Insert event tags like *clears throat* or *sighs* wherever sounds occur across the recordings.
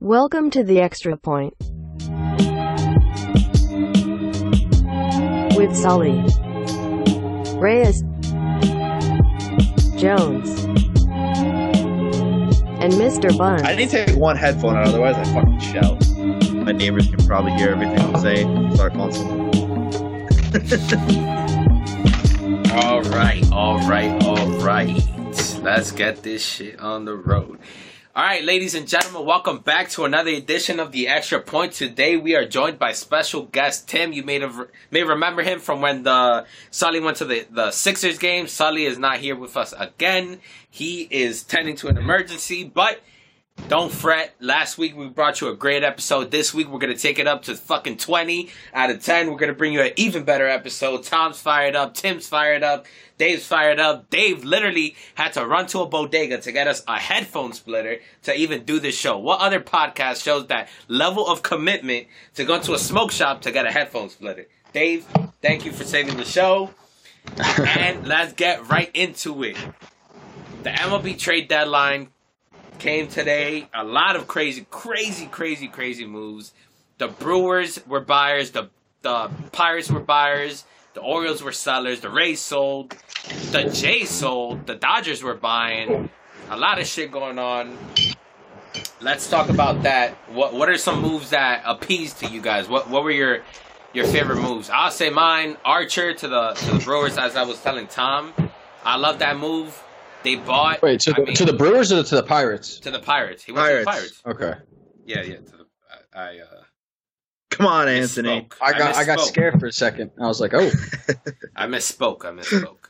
Welcome to the Extra Point. With Sully, Reyes, Jones, and Mr. Bun. I need to take one headphone out, otherwise I fucking shout. My neighbors can probably hear everything I'm saying. Start calling someone. *laughs* All right, all right, all right. Let's get this shit on the road. All right, ladies and gentlemen, welcome back to another edition of the Extra Point. Today we are joined by special guest Tim. You may have may remember him from when the Sully went to the the Sixers game. Sully is not here with us again. He is tending to an emergency, but don't fret. Last week we brought you a great episode. This week we're gonna take it up to fucking twenty out of ten. We're gonna bring you an even better episode. Tom's fired up. Tim's fired up. Dave's fired up. Dave literally had to run to a bodega to get us a headphone splitter to even do this show. What other podcast shows that level of commitment to go to a smoke shop to get a headphone splitter? Dave, thank you for saving the show. *laughs* and let's get right into it. The MLB trade deadline came today. A lot of crazy, crazy, crazy, crazy moves. The Brewers were buyers. The the Pirates were buyers. The Orioles were sellers. The Rays sold. The Jays sold. The Dodgers were buying. A lot of shit going on. Let's talk about that. What What are some moves that appeased to you guys? What What were your your favorite moves? I'll say mine. Archer to the to the Brewers, as I was telling Tom. I love that move. They bought. Wait, to I the, mean, to the Brewers or to the Pirates? to the Pirates. He went to the Pirates. Pirates. Okay. Yeah, yeah. To the, I, I uh, Come on, Anthony. misspoke. I got I, got scared for a second. I was like, oh, *laughs* I misspoke. I misspoke.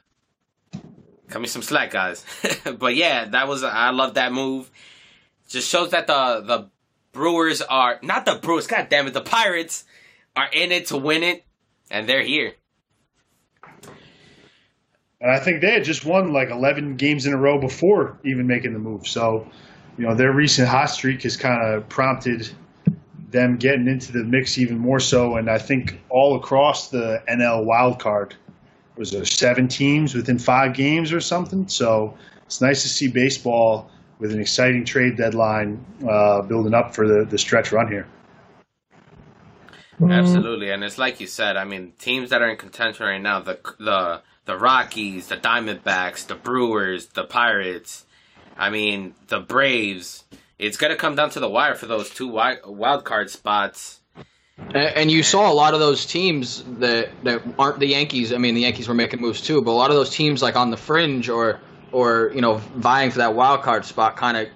Cut me some slack, guys. *laughs* but yeah, that was I love that move. Just shows that the the Brewers are not the Brewers. God damn it, the Pirates are in it to win it, and they're here. And I think they had just won like 11 games in a row before even making the move. So, you know, their recent hot streak has kind of prompted them getting into the mix even more so. And I think all across the NL wild card was there seven teams within five games or something. So it's nice to see baseball with an exciting trade deadline uh, building up for the, the stretch run here. Absolutely, and it's like you said. I mean, teams that are in contention right now: the the the Rockies, the Diamondbacks, the Brewers, the Pirates. I mean, the Braves. It's gonna come down to the wire for those two wild card spots. and, and you saw a lot of those teams that that aren't the Yankees. I mean, the Yankees were making moves too, but a lot of those teams like on the fringe or or you know vying for that wild card spot kind of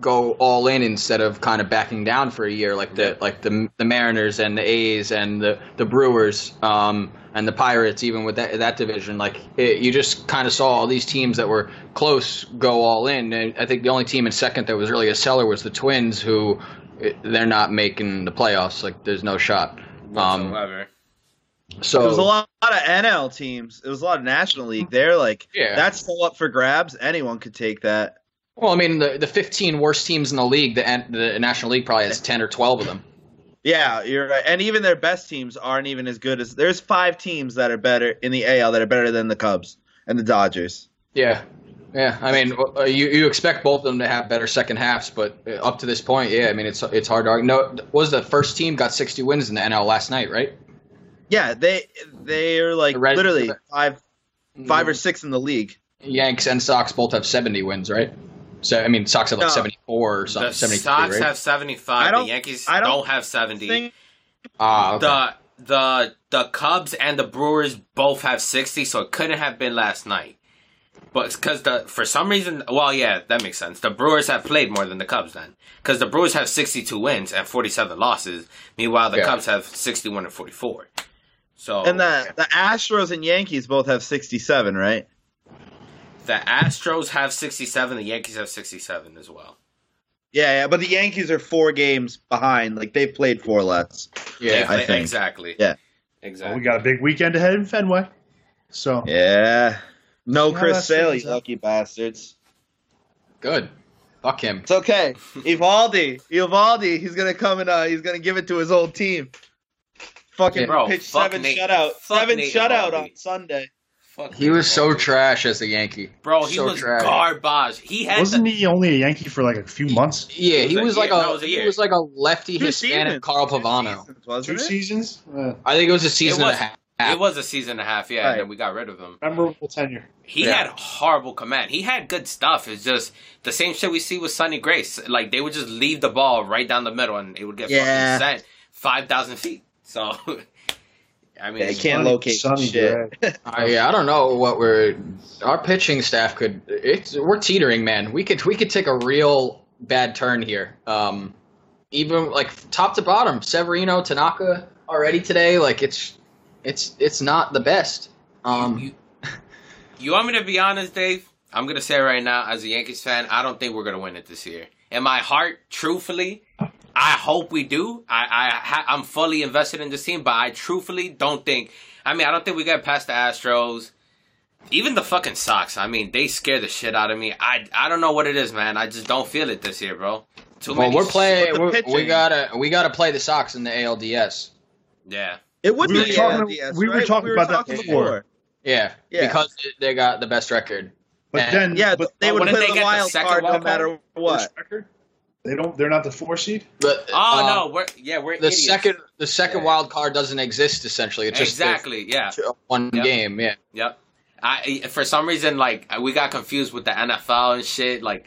go all in instead of kind of backing down for a year like the like the the Mariners and the A's and the the Brewers um and the Pirates even with that that division like it, you just kind of saw all these teams that were close go all in and I think the only team in second that was really a seller was the Twins who they're not making the playoffs like there's no shot um Whatsoever. so There was a lot, lot of NL teams. It was a lot of National League. They're like, Yeah. that's still up for grabs. Anyone could take that. Well I mean the the 15 worst teams in the league the the National League probably has 10 or 12 of them Yeah, you're right. And even their best teams aren't even as good as. There's five teams that are better in the AL that are better than the Cubs and the Dodgers. Yeah, yeah. I mean, uh, you you expect both of them to have better second halves, but uh, up to this point, yeah. I mean, it's it's hard to argue. No, was the first team got 60 wins in the NL last night, right? Yeah, they they are like The Red- literally five five or six in the league. Yanks and Sox both have 70 wins, right? So I mean, Sox have like No. 74 or The something, 73, Sox right? have seventy I. The don't- Yankees I don't, don't have seventy. Thing- ah, okay. the the the Cubs and the Brewers both have sixty, so it couldn't have been last night. But because the for some reason, well, yeah, that makes sense. The Brewers have played more than the Cubs then, because the Brewers have sixty two wins and forty seven losses. Meanwhile, the Yeah. Cubs have sixty one and forty four. So And the the Astros and Yankees both have 67, right? The Astros have sixty seven. The Yankees have sixty seven as well. Yeah, yeah, but the Yankees are four games behind. Like they've played four less. They yeah. I think. exactly. Yeah. exactly. We got a big weekend ahead in Fenway. So Yeah. No See how Chris that Sale, you lucky bastards. Good. Fuck him. It's okay. Eovaldi, Eovaldi, he's gonna come and uh, he's gonna give it to his old team. Fucking Yeah, bro, pitch fuck seven Nate- shutout, fuck seven Nate shutout Eovaldi. on Sunday. Fuck He was so trash as a Yankee. bro. He so was trash. garbage. He had Wasn't the, he only a Yankee for like a few months? Yeah, he was was like year. a, was a he was like a lefty Two Hispanic seasons. Carl Two Pavano. seasons, Two seasons. Uh, I think it was a season was- and a half. it was a season and a half, yeah, and then we got rid of him. memorable tenure. He Yeah. had horrible command. He had good stuff. It's just the same shit we see with Sonny Grace. Like they would just leave the ball right down the middle, and it would get Yeah. fucking sent five thousand feet. So, *laughs* I mean, Yeah, you can't locate Sonny shit. Gray. *laughs* I, I don't know what we're our pitching staff could. It's we're teetering, man. We could we could take a real bad turn here. Um, even like top to bottom, Severino, Tanaka already today. Like it's it's it's not the best. Um, you, you want me to be honest, Dave? I'm gonna say right now, as a Yankees fan, I don't think we're gonna win it this year. In my heart, truthfully, I hope we do. I, I I'm fully invested in this team, but I truthfully don't think. I mean, I don't think we get past the Astros. Even the fucking Sox. I mean, they scare the shit out of me. I I don't know what it is, man. I just don't feel it this year, bro. Too well, many we're playing. We're, we gotta we gotta play the Sox in the ALDS. Yeah. It would We be were the talking- ALDS, we were right? talking about that before. Yeah, Yeah. because they got the best record. But And- then, Yeah, but they but would wouldn't play they the get the wild second card no wild card? matter what. record, they don't. They're not the four seed. But Oh uh, no, we're yeah we're the idiots. second the second Yeah. wild card doesn't exist essentially. It's just exactly yeah. one Yep. game. Yeah. Yep. I for some reason like we got confused with the NFL and shit. Like,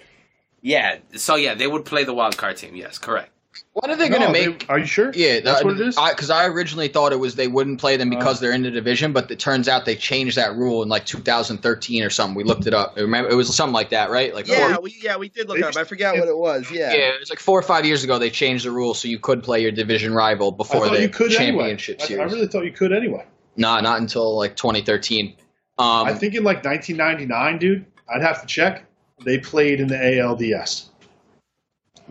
yeah. So yeah, they would play the wild card team. Yes, correct. When are they going to make? they- are you sure? yeah, that's uh, what it is. Because I, originally thought it was they wouldn't play them because Oh. they're in the division, but it turns out they changed that rule in like 2013 or something. We looked it up. Remember, it was something like that, right? Like Yeah, four, we yeah we did look They up. I just- forgot what it was. Yeah. yeah, it was like four or five years ago. They changed the rule so you could play your division rival before thought the you could anyway. championship I, I really thought you could anyway. Nah, not until like 2013. Um, I think in like 1999, dude. I'd have to check. They played in the ALDS.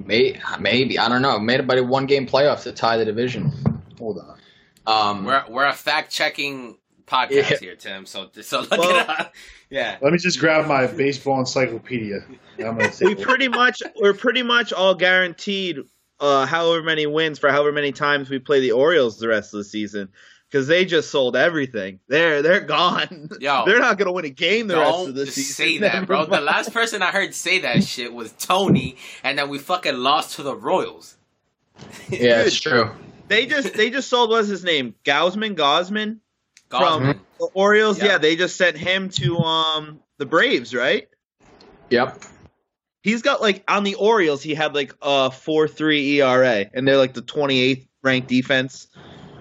May, maybe I don't know. Made it by one game playoff to tie the division. Hold on. Um, We're we're a fact checking podcast Yeah. here, Tim. So so look Well- it up. *laughs* Yeah. Let me just grab my baseball encyclopedia. I'm gonna we take a look. pretty much we're pretty much all guaranteed uh, however many wins for however many times we play the Orioles the rest of the season because they just sold everything. They're they're gone. Yo. *laughs* they're not gonna win a game the rest Don't of the just season. say that, Never bro. The *laughs* last person I heard say that shit was Tony, and then we fucking lost to the Royals. *laughs* yeah, it's true. they just they just sold what's his name Gausman Gosman Gausman. from the Orioles. Yeah. Yeah. they just sent him to um the Braves, right? Yep. He's got like on the Orioles, he had like a four three ERA, and they're like the twenty eighth ranked defense.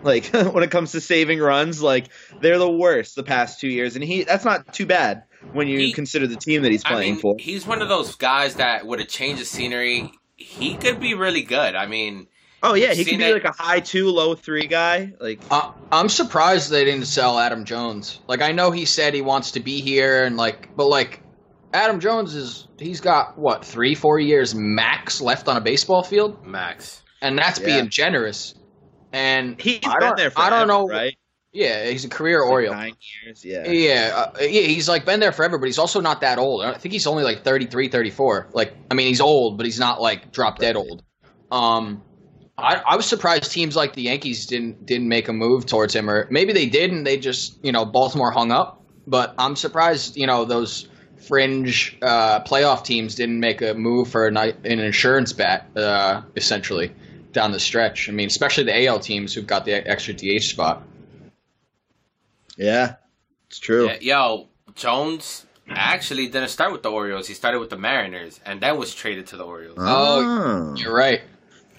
Like *laughs* when it comes to saving runs, like they're the worst the past two years, and he that's not too bad when you He- consider the team that he's I playing mean, for. he's one of those guys that with a change of scenery, he could be really good. I mean, Oh yeah, he Seen could be it- like a high two, low three guy. Like Uh, I'm surprised they didn't sell Adam Jones. Like I know he said he wants to be here and like, but like Adam Jones is he's got what three, four years max left on a baseball field, Max. and that's Yeah. being generous. And he's I been don't- there. I don't know. right? Yeah, he's a career Like Oriole. nine years. Yeah. Yeah, uh, yeah, he's like been there forever, but he's also not that old. I think he's only like 33, 34. Like, I mean, he's old, but he's not like drop dead old. Um, I, I was surprised teams like the Yankees didn't didn't make a move towards him, or maybe they did and they just you know Baltimore hung up. But I'm surprised you know those fringe uh, playoff teams didn't make a move for a, ni- an insurance bat, uh, essentially down the stretch. I mean, especially the AL teams who've got the extra DH spot. Yeah, it's true. Yeah, yo, Jones actually didn't start with the Orioles. He started with the Mariners, and then was traded to the Orioles. Ah. Oh, You're right.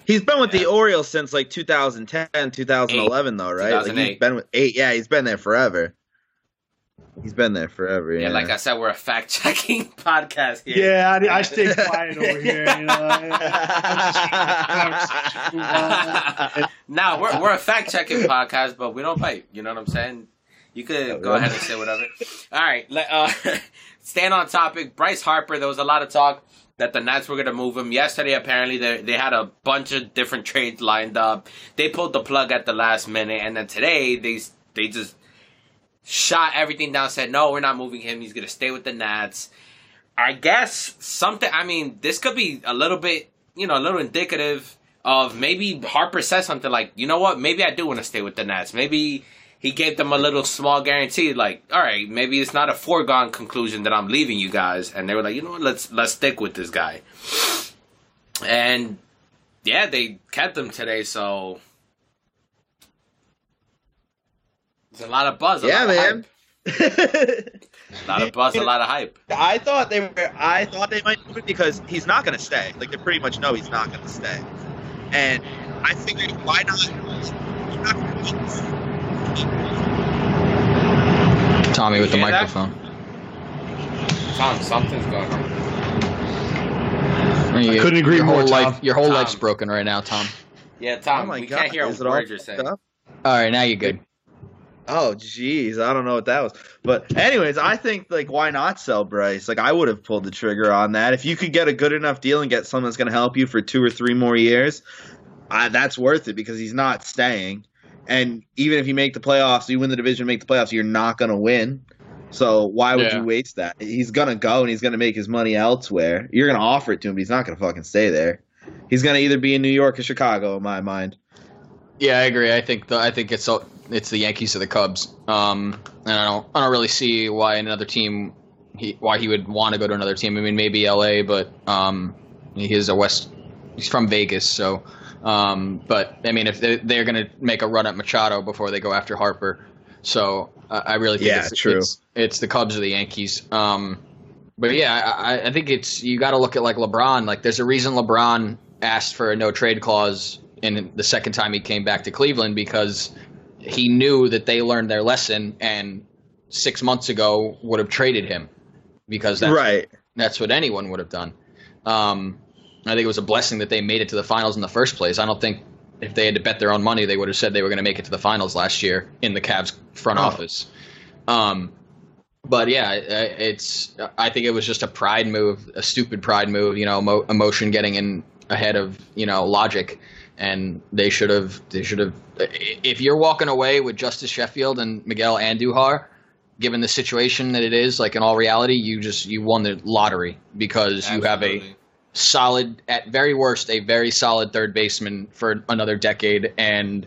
He's been with Yeah. the Orioles since like 2010, 2011, though, right? Like, he's been with eight. Yeah, he's been there forever. He's been there forever. Yeah, Yeah, like I said, we're a fact checking *laughs* podcast here. Yeah, I, I stay *laughs* quiet over here. You know, now we're we're a fact checking podcast, but we don't bite. You know what I'm saying? You could go ahead and say whatever. All right, let, uh, *laughs* staying on topic. Bryce Harper. There was a lot of talk that the Nats were going to move him yesterday. Apparently, they they had a bunch of different trades lined up. They pulled the plug at the last minute, and then today they they just shot everything down. Said no, we're not moving him. He's going to stay with the Nats. I guess something. I mean, this could be a little bit, you know, a little indicative of maybe Harper says something like, you know what, maybe I do want to stay with the Nats. Maybe he gave them a little small guarantee, like, all right, maybe it's not a foregone conclusion that I'm leaving you guys, and they were like, you know what, let's let's stick with this guy, and yeah, they kept him today, so there's a lot of buzz, a Yeah, lot of man. hype. a lot of buzz, a lot of hype. I thought they were. I thought they might do it because he's not going to stay. Like they pretty much know he's not going to stay, and I figured why not? Not Tommy with the You that? microphone. Tom, something's going on. You- couldn't agree your more, Whole Tom. life, your whole Tom. life's broken right now, Tom. Yeah, Oh Tom, my we god! can't hear a Is it all word you're saying. up? All right, now you're good. Oh jeez, I don't know what that was. But anyways, I think like why not sell Bryce? Like I would have pulled the trigger on that. If you could get a good enough deal and get someone that's going to help you for two or three more years, I, that's worth it because he's not staying. And even if you make the playoffs, you win the division, make the playoffs, you're not going to win. So why would Yeah. you waste that? He's going to go and he's going to make his money elsewhere. You're going to offer it to him, but he's not going to fucking stay there. He's going to either be in New York or Chicago, in my mind. Yeah, I agree. I think the I think it's all- it's the Yankees or the Cubs. Um, and I don't I don't really see why another team he why he would want to go to another team. I mean, maybe L.A., but um, he is a West. He's from Vegas, so. Um, but I mean, if they're, they're going to make a run at Machado before they go after Harper, so uh, I really think Yeah, it's, true. it's it's the Cubs or the Yankees. Um, but yeah, I, I think it's you got to look at like LeBron. Like, there's a reason LeBron asked for a no trade clause in the second time he came back to Cleveland because he knew that they learned their lesson and six months ago would have traded him because that's, right. that's what anyone would have done. Um, I think it was a blessing that they made it to the finals in the first place. I don't think if they had to bet their own money, they would have said they were going to make it to the finals last year in the Cavs front Oh. office. Um, but yeah, it's. I think it was just a pride move, a stupid pride move. You know, emo- emotion getting in ahead of you know logic, and they should have. They should have. If you're walking away with Justus Sheffield and Miguel Andujar, given the situation that it is, like in all reality, you just you won the lottery because you have a solid, at very worst, a very solid third baseman for another decade and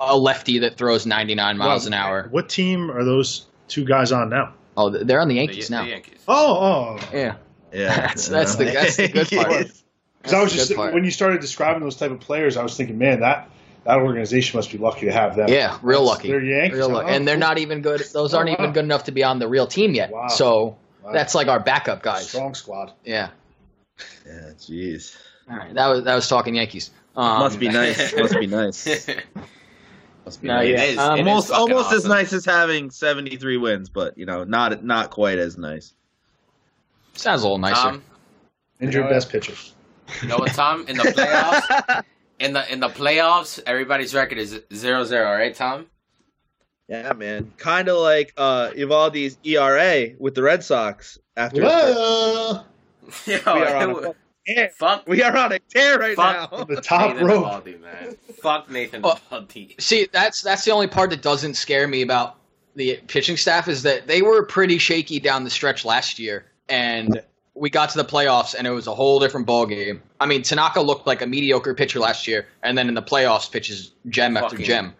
a lefty that throws 99 miles an hour. What team are those two guys on now? Oh, they're on the The, Yankees the now. Yankees. Oh, oh. Yeah. Yeah, That's- *laughs* that's the- that's the good *laughs* part. Because I was just good part. when you started describing those type of players, I was thinking, man, that that organization must be lucky to have them. Yeah, real That's- lucky. They're Yankees, Real huh? lucky. And they're not even good. Those aren't Oh, wow. even good enough to be on the real team yet. Wow. So Wow. that's like our backup guys. strong squad. Yeah. Yeah, jeez. All right. That was that was talking Yankees. Um, Must be nice. *laughs* Must be nice. Must be No, nice. yeah. It is, Um, it is almost fucking almost as nice as having 73 wins, but you know, not not quite as nice. Sounds a little nicer. Tom, Injured You know best pitcher. You know what, Tom? In the playoffs, in the in the playoffs, everybody's record is 0-0, right, Tom? yeah, man. Kind of like uh Eovaldi's ERA with the Red Sox after Whoa! *laughs* Yo, we are on a tear. fuck, We are on a tear right Fuck. now. The top Nathan row. Eovaldi, man. Fuck Nathan Oh. Eovaldi. See, that's that's the only part that doesn't scare me about the pitching staff is that they were pretty shaky down the stretch last year, and we got to the playoffs and it was a whole different ball game. I mean, Tanaka looked like a mediocre pitcher last year, and then in the playoffs pitches gem after gem,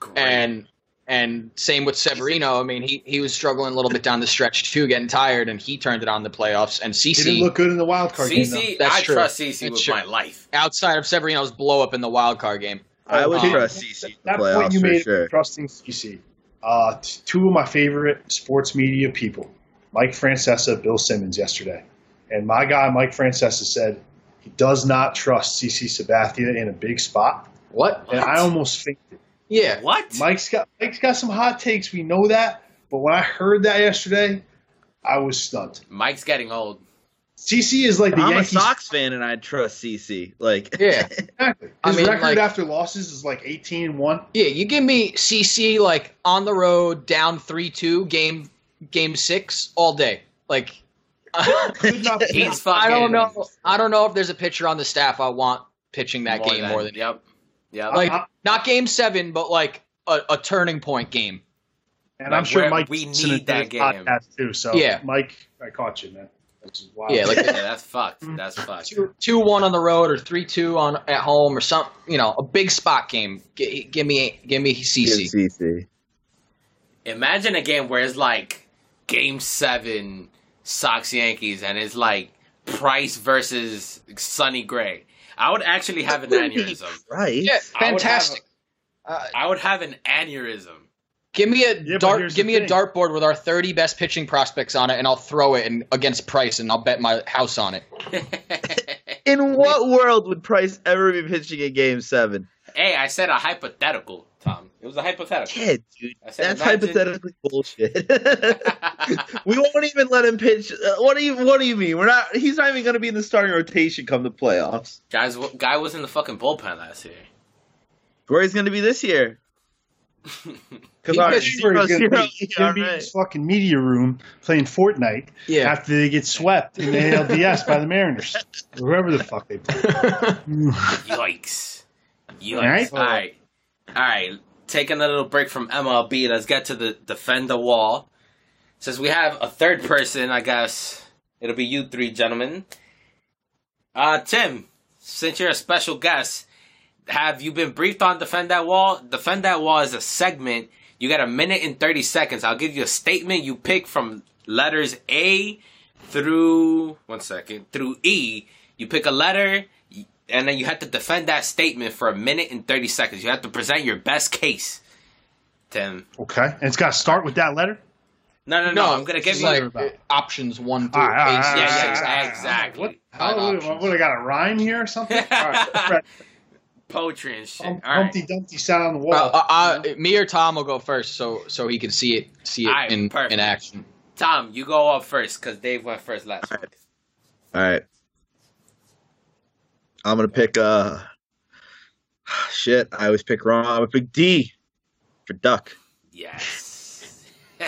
Great. and and same with Severino. I mean, he he was struggling a little bit down the stretch too, getting tired, and he turned it on in the playoffs. And He didn't CC look good in the wild card CC, game. though. CC, That's I true. trust CC That's with true. my life. outside of Severino's blow up in the wild card game. I would Okay. trust CC in the That playoffs point you for made, sure. trusting CC. Uh, two of my favorite sports media people, Mike Francesa, Bill Simmons, yesterday, and my guy Mike Francesa said he does not trust CC Sabathia in a big spot, What? and I almost fainted. Yeah. What? Mike's got Mike's got some hot takes. We know that, but when I heard that yesterday, I was stunned. Mike's getting old. CC is like the I'm Yankees. a Sox fan and I trust CC. Like, Yeah. *laughs* Exactly. I His mean, record like- after losses is like 18 and one. Yeah, you give me CC like on the road, down three two, game game six all day. Like *laughs* Could not be. He's fucking. I don't know. I don't know if there's a pitcher on the staff I want pitching that more game than, more than Yep. Yep. like I- not game seven, but like a, a turning point game. And Like, I'm sure Mike we need to that game. podcast too. So Yeah. Mike, I caught you, man. Wow. Yeah, like Yeah, that's fucked. Mm-hmm. That's fucked. two two one on the road or three two on at home or some you know a big spot game. G- give me give me CC. CC. Imagine a game where it's like Game Seven, Sox Yankees, and it's like Price versus Sonny Gray. I would actually have an aneurysm. Right. Yeah, I would have fantastic. Uh, I would have an aneurysm. give me a Yeah, dart. Give the me a dartboard with our thirty best pitching prospects on it, and I'll throw it in, against Price, and I'll bet my house on it. *laughs* In what world would Price ever be pitching in Game Seven? hey, I said a hypothetical, Tom. It was a hypothetical. Yeah, dude. I said That's imagine- hypothetically bullshit. *laughs* we won't even let him pitch. Uh, what do you What do you mean? We're not. He's not even going to be in the starting rotation come the playoffs. Guys, guy was in the fucking bullpen last year. Where he's going to be this year? *laughs* Because He our pitched He's gonna zero, be, zero he's gonna be in ERA. his fucking media room playing Fortnite Yeah. after they get swept in the ALDS by the Mariners, whoever the fuck they play. *laughs* Yikes. Yikes. Alright. All right. All right. Taking a little break from MLB, let's get to the defend the wall. Since we have a third person, I guess it'll be you three gentlemen. Uh, Tim, since you're a special guest, have you been briefed on Defend That Wall? Defend That Wall is a segment. You got a minute and 30 seconds. I'll give you a statement you pick from letters A through, one second, through E. You pick a letter, and then you have to defend that statement for a minute and 30 seconds. You have to present your best case, Tim. Okay, and it's got to start with that letter. No, no, no. I'm going to give it's you. like uh, options one through All right, all eight. right, all yeah, right, yeah, all right, all right. exactly. What? Five How, what, what, I got a rhyme here or something? *laughs* All right, Poetry and shit. Hum- All right. Humpty Dumpty sat on the wall. Uh, uh, uh, me or Tom will go first, so so he can see it see it Alright, in perfect. in action. Tom, you go up first because Dave went first last week. All right. I'm gonna pick. Uh, *sighs* shit. I always pick wrong. I'm gonna pick D for duck. Yes. *laughs*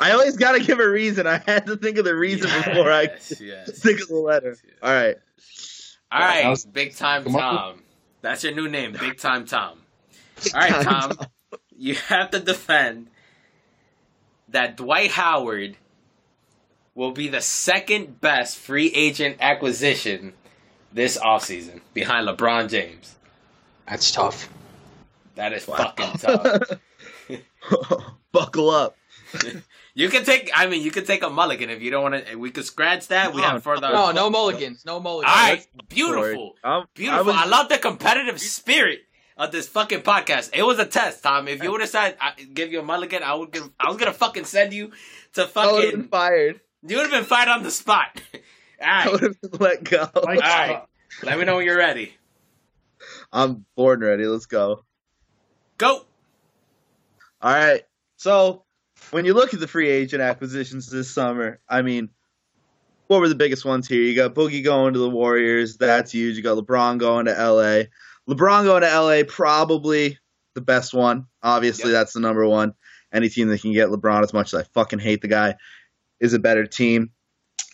I always gotta give a reason. I had to think of the reason before I Yes, yes. *laughs* think of the letter. All right. All right, How's- Big Time Tom. That's your new name, Big Time Tom. All right, Tom. You have to defend that Dwight Howard will be the second best free agent acquisition this offseason behind LeBron James. That's tough. That is fucking tough. *laughs* Buckle up. *laughs* You can take. I mean, you can take a mulligan if you don't want to. We could scratch that. We have further. No, no mulligans, no mulligans. All right, beautiful, Um, beautiful. I, was- love the competitive spirit of this fucking podcast. It was a test, Tom. If you would have said I give you a mulligan, I would. Give, I was gonna fucking send you to I would have fucking. been fired. You would have been fired on the spot. All *laughs* I would have been let go. All right. let me know when you're ready. I'm born ready. Let's go. Go. All right. So when you look at the free agent acquisitions this summer, I mean, what were the biggest ones here? You got Boogie going to the Warriors. That's huge. You got LeBron going to LA. LeBron going to LA, probably the best one. Obviously, Yep. that's the number one. Any team that can get LeBron, as much as I fucking hate the guy, is a better team.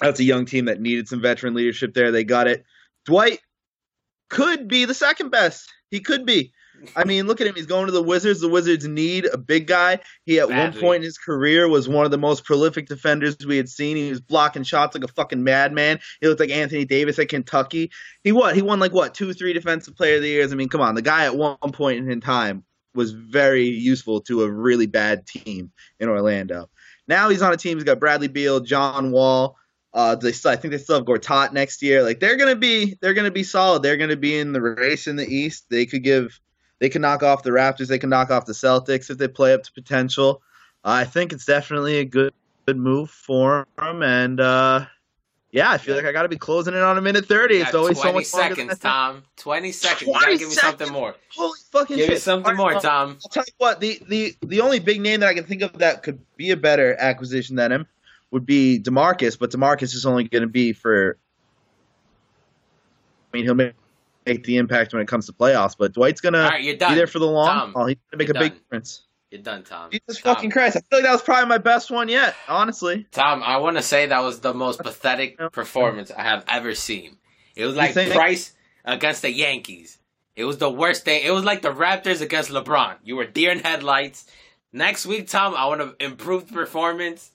That's a young team that needed some veteran leadership there. They got it. Dwight could be the second best. He could be. I mean, look at him. He's going to the Wizards. The Wizards need a big guy. He, at one point in his career, was one of the most prolific defenders we had seen. He was blocking shots like a fucking madman. He looked like Anthony Davis at Kentucky. He what? He won like what? Two, three Defensive Player of the Years. I mean, come on. The guy at one point in time was very useful to a really bad team in Orlando. Now he's on a team. He's got Bradley Beal, John Wall. Uh, they still, I think they still have Gortat next year. Like they're gonna be, they're gonna be solid. They're gonna be in the race in the East. They could give, they can knock off the Raptors. They can knock off the Celtics if they play up to potential. Uh, I think it's definitely a good, good move for them. And uh, yeah, I feel like I got to be closing in on a minute thirty. It's always so 20 much seconds. Tom. Twenty seconds. You gotta give me something more. Holy fucking Give shit! me something right, more, Tom. I'll tell you what, the, the the only big name that I can think of that could be a better acquisition than him would be Demarcus, but Demarcus is only going to be for. I mean, he'll make, make the impact when it comes to playoffs, but Dwight's going All to be there for the long Tom, haul. He's going to make a you're big difference. You're done, Tom. Jesus Tom. fucking Christ! I feel like that was probably my best one yet, honestly. Tom, I want to say that was the most *laughs* pathetic performance I have ever seen. It was like Price against the Yankees. It was the worst thing. It was like the Raptors against LeBron. You were deer in headlights. Next week, Tom, I want to improve the performance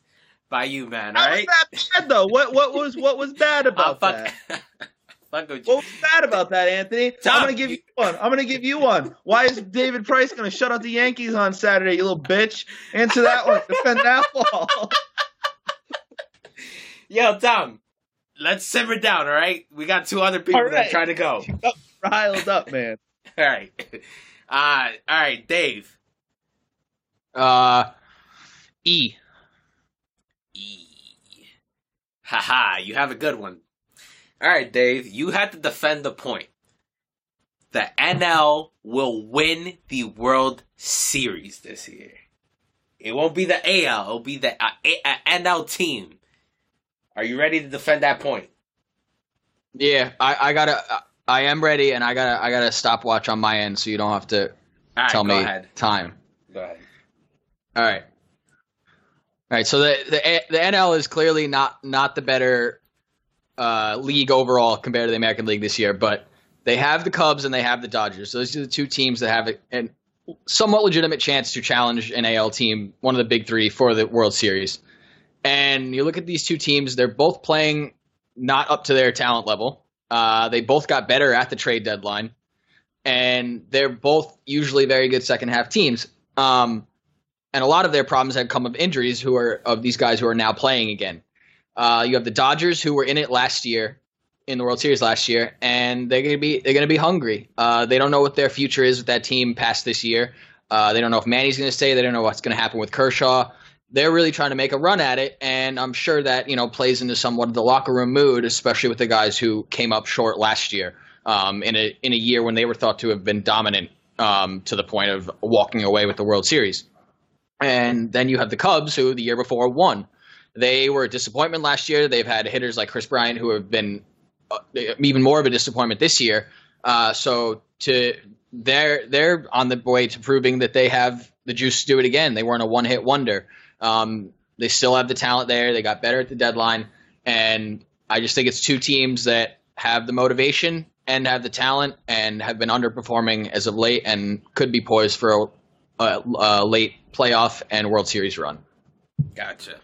by you, man. All How right. was that bad though? What what was what was bad *laughs* about fuck, that? *laughs* fuck with. What was bad about that, Anthony? Tom, I'm gonna give you one. I'm gonna give you one. Why is David Price gonna shut out the Yankees on Saturday, you little bitch? Answer that one. Defend that *laughs* ball. Yo, Tom, let's simmer down, all right? We got two other people All that right. are trying to go. *laughs* Riled up, man. *laughs* All right. Uh, all right, Dave. Uh, E. E. Haha, you have a good one. All right, Dave, you have to defend the point. The NL will win the World Series this year. It won't be the AL, it'll be the uh, A- uh, NL team. Are you ready to defend that point? Yeah, I, I gotta. I am ready, and I gotta. I gotta stopwatch on my end, so you don't have to right, tell me ahead. time. Go ahead. All right. All right. So the the the NL is clearly not not the better uh, league overall compared to the American League this year, but they have the Cubs and they have the Dodgers. So those are the two teams that have a, a somewhat legitimate chance to challenge an AL team, one of the big three for the World Series. And you look at these two teams; they're both playing not up to their talent level. Uh, they both got better at the trade deadline, and they're both usually very good second half teams. Um, and a lot of their problems have come of injuries who are of these guys who are now playing again. Uh, you have the Dodgers who were in it last year, in the World Series last year, and they're gonna be they're gonna be hungry. Uh, they don't know what their future is with that team past this year. Uh, they don't know if Manny's gonna stay. They don't know what's gonna happen with Kershaw. They're really trying to make a run at it, and I'm sure that you know plays into somewhat of the locker room mood, especially with the guys who came up short last year um, in a in a year when they were thought to have been dominant um, to the point of walking away with the World Series. And then you have the Cubs, who the year before won. They were a disappointment last year. They've had hitters like Kris Bryant, who have been uh, even more of a disappointment this year. Uh, so to they're they're on the way to proving that they have the juice to do it again. They weren't a one hit wonder. Um, they still have the talent there. They got better at the deadline, and I just think it's two teams that have the motivation and have the talent and have been underperforming as of late and could be poised for a, a, a late playoff and World Series run. Gotcha.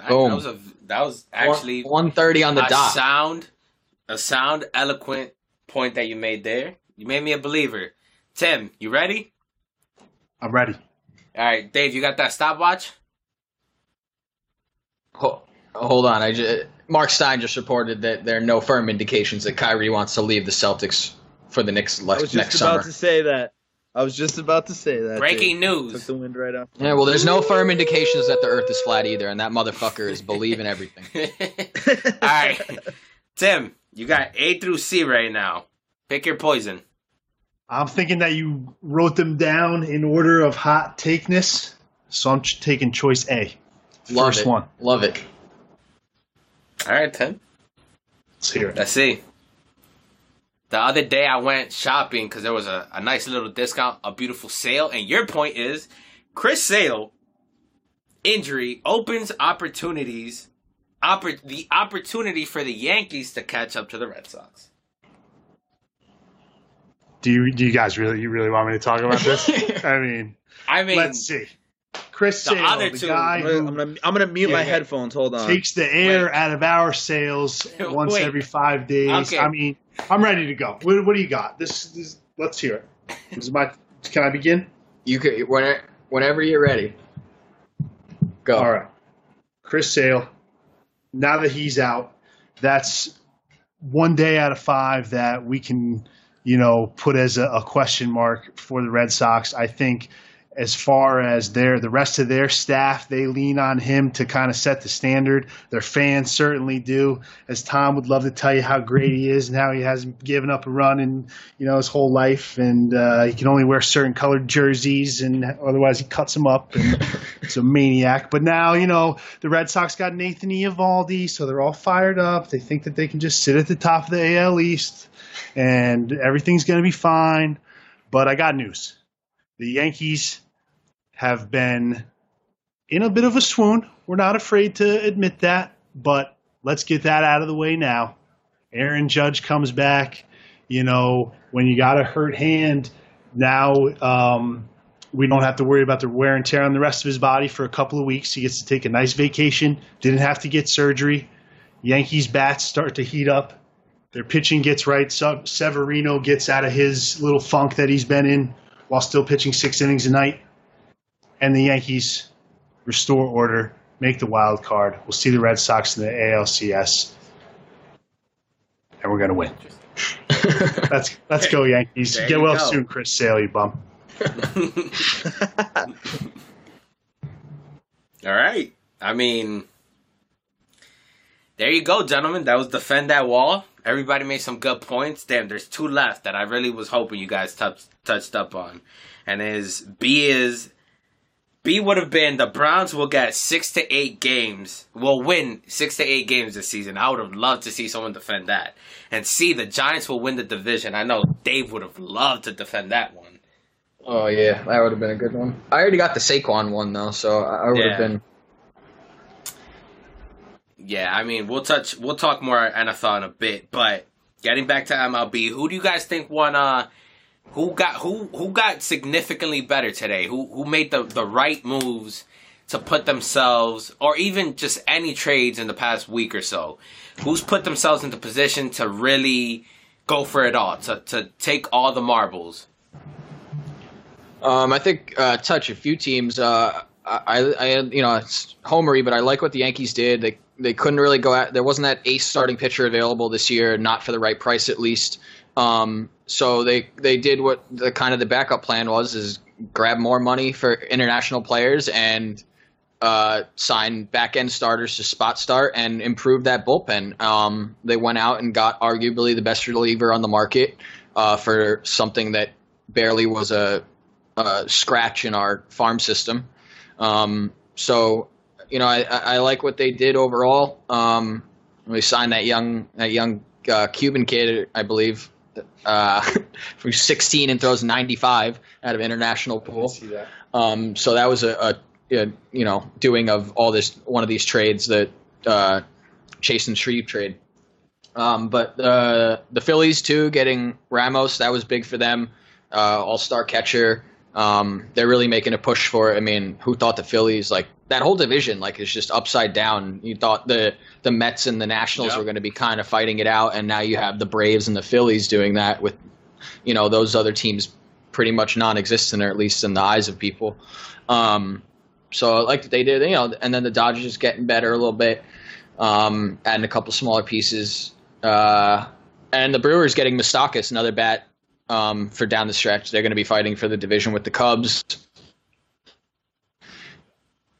That, Boom. that was a that was actually one thirty on the a dot. sound, a sound, eloquent point that you made there. You made me a believer. Tim, you ready? I'm ready. All right, Dave, you got that stopwatch? Ho- Hold on, I just, Marc Stein just reported that there are no firm indications that Kyrie wants to leave the Celtics for the next next summer. I le- was just about summer. to say that. I was just about to say that. Breaking Took news. the wind right out. Yeah, well, there's no firm indications that the Earth is flat either, and that motherfucker is believing everything. *laughs* All right, Tim, you got A through C right now. Pick your poison. I'm thinking that you wrote them down in order of hot takeness, so I'm ch- taking choice A. Love First it. one. Love it. All right, Tim. Let's hear it. Let's see. The other day I went shopping because there was a, a nice little discount, a beautiful sale, and your point is Chris Sale injury opens opportunities, oppor- the opportunity for the Yankees to catch up to the Red Sox. Do you, do you guys really, you really want me to talk about this? *laughs* I mean, I mean, let's see. Chris the Sale, other the two- guy I'm gonna, who I'm gonna, I'm gonna mute Yeah, my yeah. headphones. Hold on. takes the air Wait. out of our sales *laughs* once Wait. every five days. Okay. I mean, I'm ready to go. What, what do you got? This, this let's hear it. This is my. Can I begin? You could whenever, whenever you're ready. Go. All right. Chris Sale, now that he's out, that's one day out of five that we can, you know, put as a, a question mark for the Red Sox. I think as far as their the rest of their staff, they lean on him to kind of set the standard. Their fans certainly do. As Tom would love to tell you how great he is and how he hasn't given up a run in you know his whole life, and uh, he can only wear certain colored jerseys, and otherwise he cuts them up. And *laughs* it's a maniac. But now you know the Red Sox got Nathan Eovaldi, so they're all fired up. They think that they can just sit at the top of the AL East, and everything's going to be fine. But I got news the Yankees have been in a bit of a swoon. We're not afraid to admit that, but let's get that out of the way now. Aaron Judge comes back. You know, when you got a hurt hand, now um, we don't have to worry about the wear and tear on the rest of his body for a couple of weeks. He gets to take a nice vacation. Didn't have to get surgery. Yankees bats start to heat up. Their pitching gets right. Severino gets out of his little funk that he's been in while still pitching six innings a night. And the Yankees restore order, make the wild card. We'll see the Red Sox in the ALCS, and we're gonna win. Let's let's go Yankees. There Get well go. soon, Chris Sale, you bum. *laughs* All right. I mean, there you go, gentlemen. That was defend that wall. Everybody made some good points. Damn, there's two left that I really was hoping you guys touch, touched up on, and is B is B would have been the Browns will get six to eight games. Will win six to eight games this season. I would have loved to see someone defend that. And C, the Giants will win the division. I know Dave would have loved to defend that one. Oh yeah, that would have been a good one. I already got the Saquon one though, so I would Yeah. have been. Yeah, I mean, we'll touch, we'll talk more NFL in a bit, but getting back to MLB, who do you guys think won? Uh, who got who who got significantly better today? Who who made the the right moves to put themselves, or even just any trades in the past week or so? Who's put themselves into position to really go for it all, to to take all the marbles? Um, I think uh, touch a few teams. Uh, I, I, you know, it's homery, but I like what the Yankees did. They they couldn't really go out. There wasn't that ace starting pitcher available this year, not for the right price at least. Um, so they they did what the kind of the backup plan was: is grab more money for international players and uh, sign back end starters to spot start and improve that bullpen. Um, they went out and got arguably the best reliever on the market uh, for something that barely was a, a scratch in our farm system. Um, so, you know, I, I like what they did overall. Um, we signed that young that young uh, Cuban kid, I believe, uh, *laughs* who's 16 and throws 95 out of international pool. Um, so that was a, a, a you know doing of all this one of these trades that uh, Chasen Shreve trade. Um, but uh, the Phillies too, getting Ramos, that was big for them. Uh, All star catcher. Um, they're really making a push for it. I mean, who thought the Phillies like that whole division like is just upside down? You thought the the Mets and the Nationals Yeah. were going to be kind of fighting it out, and now you have the Braves and the Phillies doing that with you know those other teams pretty much non-existent, or at least in the eyes of people. Um, so I like that they did, you know, and then the Dodgers just getting better a little bit, um, adding a couple smaller pieces, uh, and the Brewers getting Moustakas, another bat um, for down the stretch. They're going to be fighting for the division with the Cubs.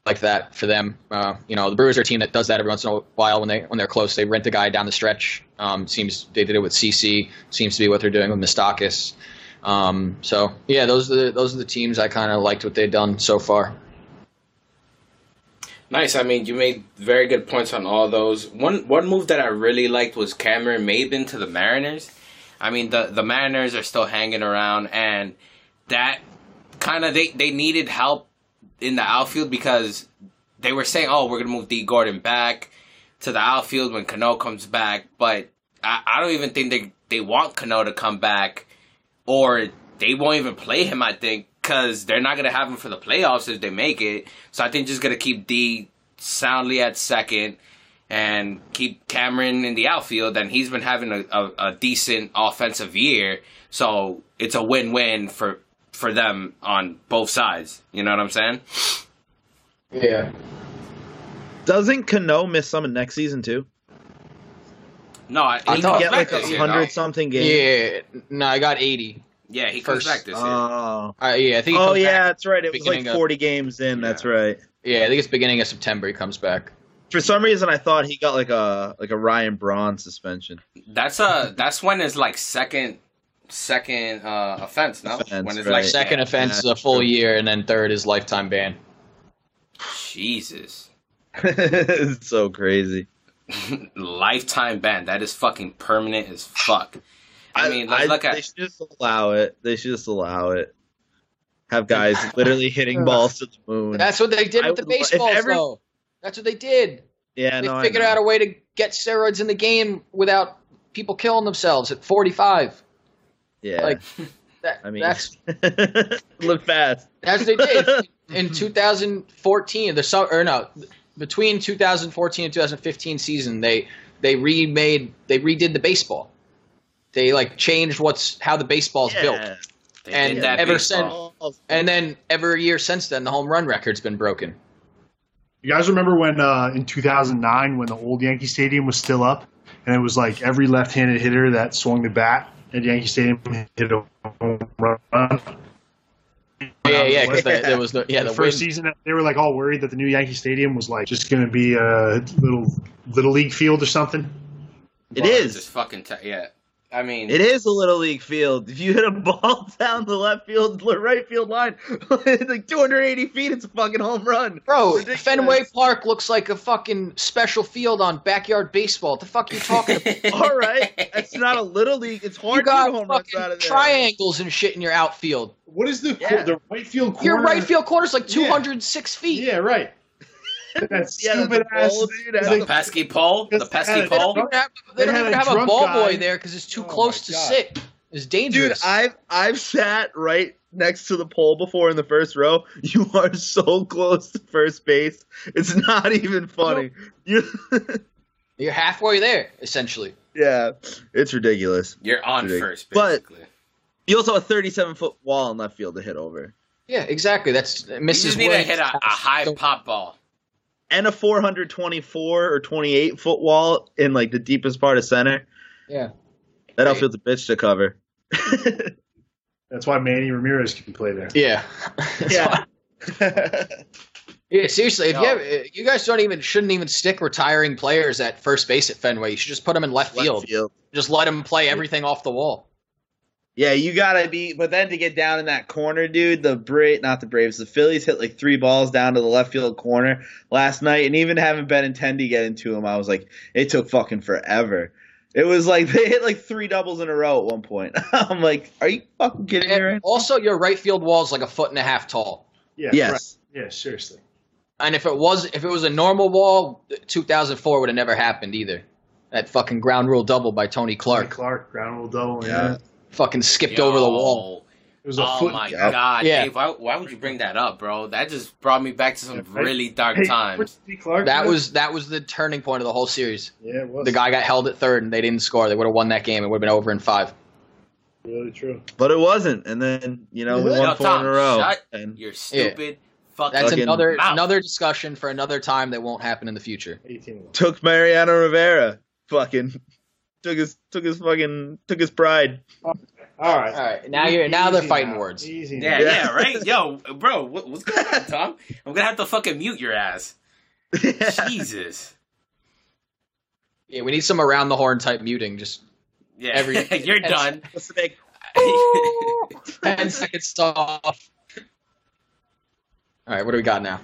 Like that for them, uh, you know, the Brewers are a team that does that every once in a while when they when they're close. They rent a guy down the stretch. Um, seems they did it with CC. Seems to be what they're doing with Moustakas. Um, so yeah, those are the those are the teams I kind of liked what they've done so far. Nice. I mean, you made very good points on all those. One one move that I really liked was Cameron Maybin to the Mariners. I mean, the the Mariners are still hanging around, and that kind of they they needed help in the outfield because they were saying, "Oh, we're gonna move Dee Gordon back to the outfield when Cano comes back," but I, I don't even think they they want Cano to come back, or they won't even play him. I think because they're not gonna have him for the playoffs if they make it. So I think just gonna keep D soundly at second and keep Cameron in the outfield. And he's been having a, a, a decent offensive year, so it's a win-win for for them on both sides. You know what I'm saying? Yeah. Doesn't Cano miss some in next season too? No, I, I he thought- Get like a hundred something games. Yeah. No, I got eighty. Yeah, he comes First- back this year. Oh. Uh, yeah, I think. He Oh comes yeah, back- that's right. It was like beginning of- 40 games in. That's right. Yeah, I think it's beginning of September. He comes back. For some reason, I thought he got like a like a Ryan Braun suspension. that's a that's when his like second second uh offense. No, Offense, when it's right. like Second yeah. offense is a full true. year, and then third is lifetime ban. Jesus. *laughs* it's so crazy. *laughs* lifetime ban. That is fucking permanent as fuck. I mean, let's look They at should just allow it. They should just allow it. Have guys *laughs* literally hitting balls to the moon. That's what they did I with the would lo- if baseballs, every- though. That's what they did. yeah, they no, figured out a way to get steroids in the game without people killing themselves at 45. Yeah, like- *laughs* That, I mean, that's *laughs* live fast. As they did *laughs* in 2014, the summer or no, between 2014 and 2015 season, they they remade they redid the baseball. They like changed what's how the baseball's built, They And that ever baseball. and then every year since then, the home run record's been broken. You guys remember when uh, in 2009 when the old Yankee Stadium was still up, and it was like every left-handed hitter that swung the bat at Yankee Stadium hit a home run. Yeah, yeah, because Yeah. there was the yeah the the first wind. season, they were like all worried that the new Yankee Stadium was like just going to be a little little league field or something. It Well, is. Just fucking t- yeah. I mean, It is a little league field. If you hit a ball *laughs* down the left field, the right field line, *laughs* like 280 feet, it's a fucking home run. Bro, Ridiculous. Fenway Park looks like a fucking special field on backyard baseball. What the fuck are you talking about? *laughs* All right, that's not a little league. It's hard you to got get home runs fucking out of there. triangles and shit in your outfield. What is the Yeah. the right field corner? Your right field corner is like Yeah. 206 feet. Yeah, right. That *laughs* Yeah, stupid the ass. ball, dude, it's the pesky pole, the pesky uh, They don't pole. have, they They don't had even a have a ball guy. boy there because it's too Oh close to God. sit. It's dangerous. Dude, I've I've sat right next to the pole before in the first row. *laughs* You are so close to first base. It's not even funny. You, *laughs* You're halfway there, essentially. yeah, it's ridiculous. You're on Ridiculous. first, But- You also have a 37 foot wall in left field to hit over, Yeah, exactly. That's you Mrs. just need to hit a, a high pop ball. And a 424 or 28 foot wall in like the deepest part of center. Yeah. That Right. outfield's a bitch to cover. *laughs* That's why Manny Ramirez can play there. Yeah. *laughs* yeah. *laughs* Yeah, seriously, if you have, you guys don't even shouldn't even stick retiring players at first base at Fenway. You should just put them in left, Left field. field. Just let them play everything off the wall. Yeah, you gotta be. But then to get down in that corner, dude, the Bra not the Braves, the Phillies hit like three balls down to the left field corner last night, and even having Ben Benintendi get into him, I was like, it took fucking forever. It was like *laughs* they hit like three doubles in a row at one point. *laughs* I'm like, are you fucking kidding me? Right? also, your right field wall is like a foot and a half tall. Yeah. Yes. right. Yeah. Seriously. And if it was if it was a normal wall, 2004 would have never happened either. That fucking ground rule double by Tony Clark. Clark. Clark. Ground rule double. Yeah. Yeah. Fucking skipped over the wall. It was a Oh foot. my Yeah. god, Yeah. Dave! Why, why would you bring that up, bro? That just brought me back to some Yeah, right. really dark Hey, times. Clark? That at? was that was the turning point of the whole series. Yeah, it was. The guy got held at third and they didn't score. They would have won that game. It would have been over in five. Really true. But it wasn't, and then you know we Yo, won four Tom, in a row. shut And Your stupid fucking. That's another mouth. another discussion for another time that won't happen in the future. 18 took Mariano Rivera. Fucking took his took his fucking took his pride. All right. All right, now you're now they're Easy fighting now. words. Easy. Yeah, now. yeah, right. Yo, bro, what, what's going on, Tom? I'm gonna have to fucking mute your ass. *laughs* Jesus. Yeah, we need some around the horn type muting. Just Yeah, Every- *laughs* you're done. What's the big- ten seconds off. All right, what do we got now?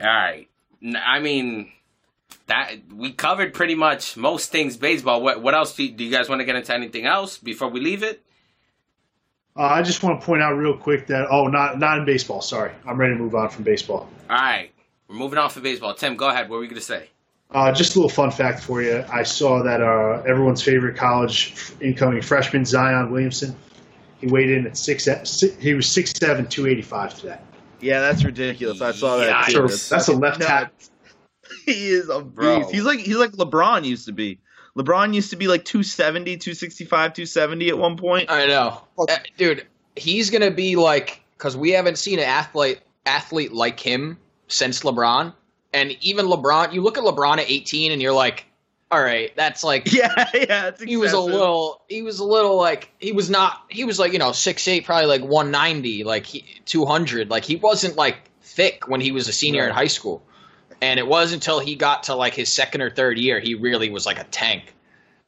All right, I mean, that we covered pretty much most things baseball. What what else do you, do you guys want to get into? Anything else before we leave it? Uh, I just want to point out real quick that oh, not not in baseball. Sorry, I'm ready to move on from baseball. All right, we're moving on from baseball. Tim, go ahead. What were we gonna say? Uh, just a little fun fact for you. I saw that uh, everyone's favorite college incoming freshman Zion Williamson. He weighed in at six. six he was six seven, two eighty five today. Yeah, that's ridiculous. I saw that. Yikes. too. So that's a left nuts. Tackle. *laughs* He is a Bro. He's like he's like LeBron used to be. LeBron used to be like 270, 265, 270 at one point. I know, Uh, dude. He's gonna be like because we haven't seen an athlete athlete like him since LeBron, and even LeBron. You look at LeBron at 18, and you're like, all right, that's like *laughs* Yeah, yeah. It's he was a little he was a little like he was not he was like you know six eight probably like 190 like he, 200 like he wasn't like thick when he was a senior in high school and it wasn't until he got to like his second or third year he really was like a tank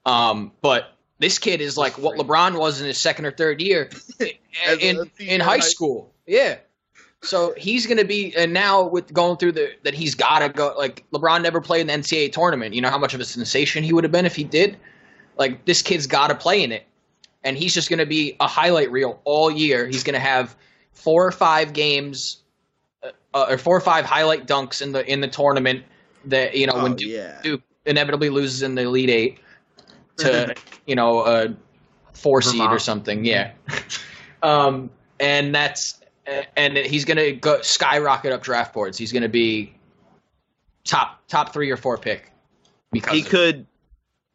um but this kid is like what lebron was in his second or third year *laughs* in, in high school yeah so he's going to be, and now with going through the that he's got to go. Like LeBron never played in the NCAA tournament. You know how much of a sensation he would have been if he did. Like this kid's got to play in it, and he's just going to be a highlight reel all year. He's going to have four or five games, uh, or four or five highlight dunks in the in the tournament. That you know when Oh, Duke, yeah. Duke inevitably loses in the Elite Eight to you know a four seed or something. Yeah. *laughs* um, and that's and he's going to go skyrocket up draft boards. He's going to be top top three or four pick. Because He could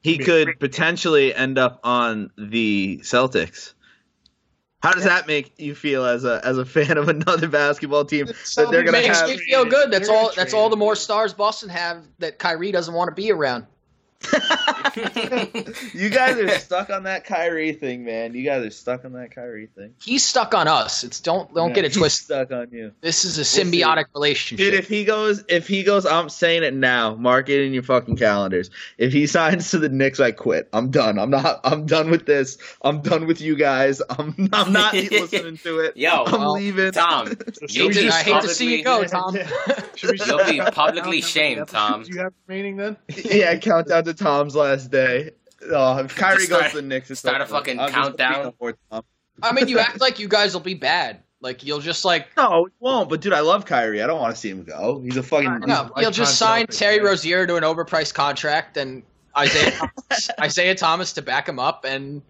he could potentially end up on the Celtics. How does that make you feel as a as a fan of another *laughs* basketball team that they're gonna makes me feel good. That's all. That's all the more stars Boston have that Kyrie doesn't want to be around. *laughs* you guys are stuck on that Kyrie thing, man. You guys are stuck on that Kyrie thing. He's stuck on us. It's don't don't Yeah, get it He's twisted. stuck on you. This is a see. symbiotic relationship. Dude, if he goes, if he goes, I'm saying it now. Mark it in your fucking calendars. If he signs to the Knicks, I quit. I'm done. I'm not. I'm done with this. I'm done with you guys. I'm. I'm not *laughs* listening to it. Yo, I'm well, leaving. Tom, So *laughs* You'll should we be I just hate to see you go, Tom. Should we You'll be publicly shamed, Tom. episodes You have remaining then? yeah, count down to Tom's last day. Uh, oh, if Kyrie start- goes to the Knicks, it's start a fucking I'll countdown. beat up more Tom. I mean, you act like you guys will be bad. Like you'll just like No, he won't. But dude, I love Kyrie. I don't want to see him go. He's a fucking. no, like you'll just sign Celtics, Terry. Rozier to an overpriced contract and Isaiah *laughs* Thomas, Isaiah Thomas to back him up, and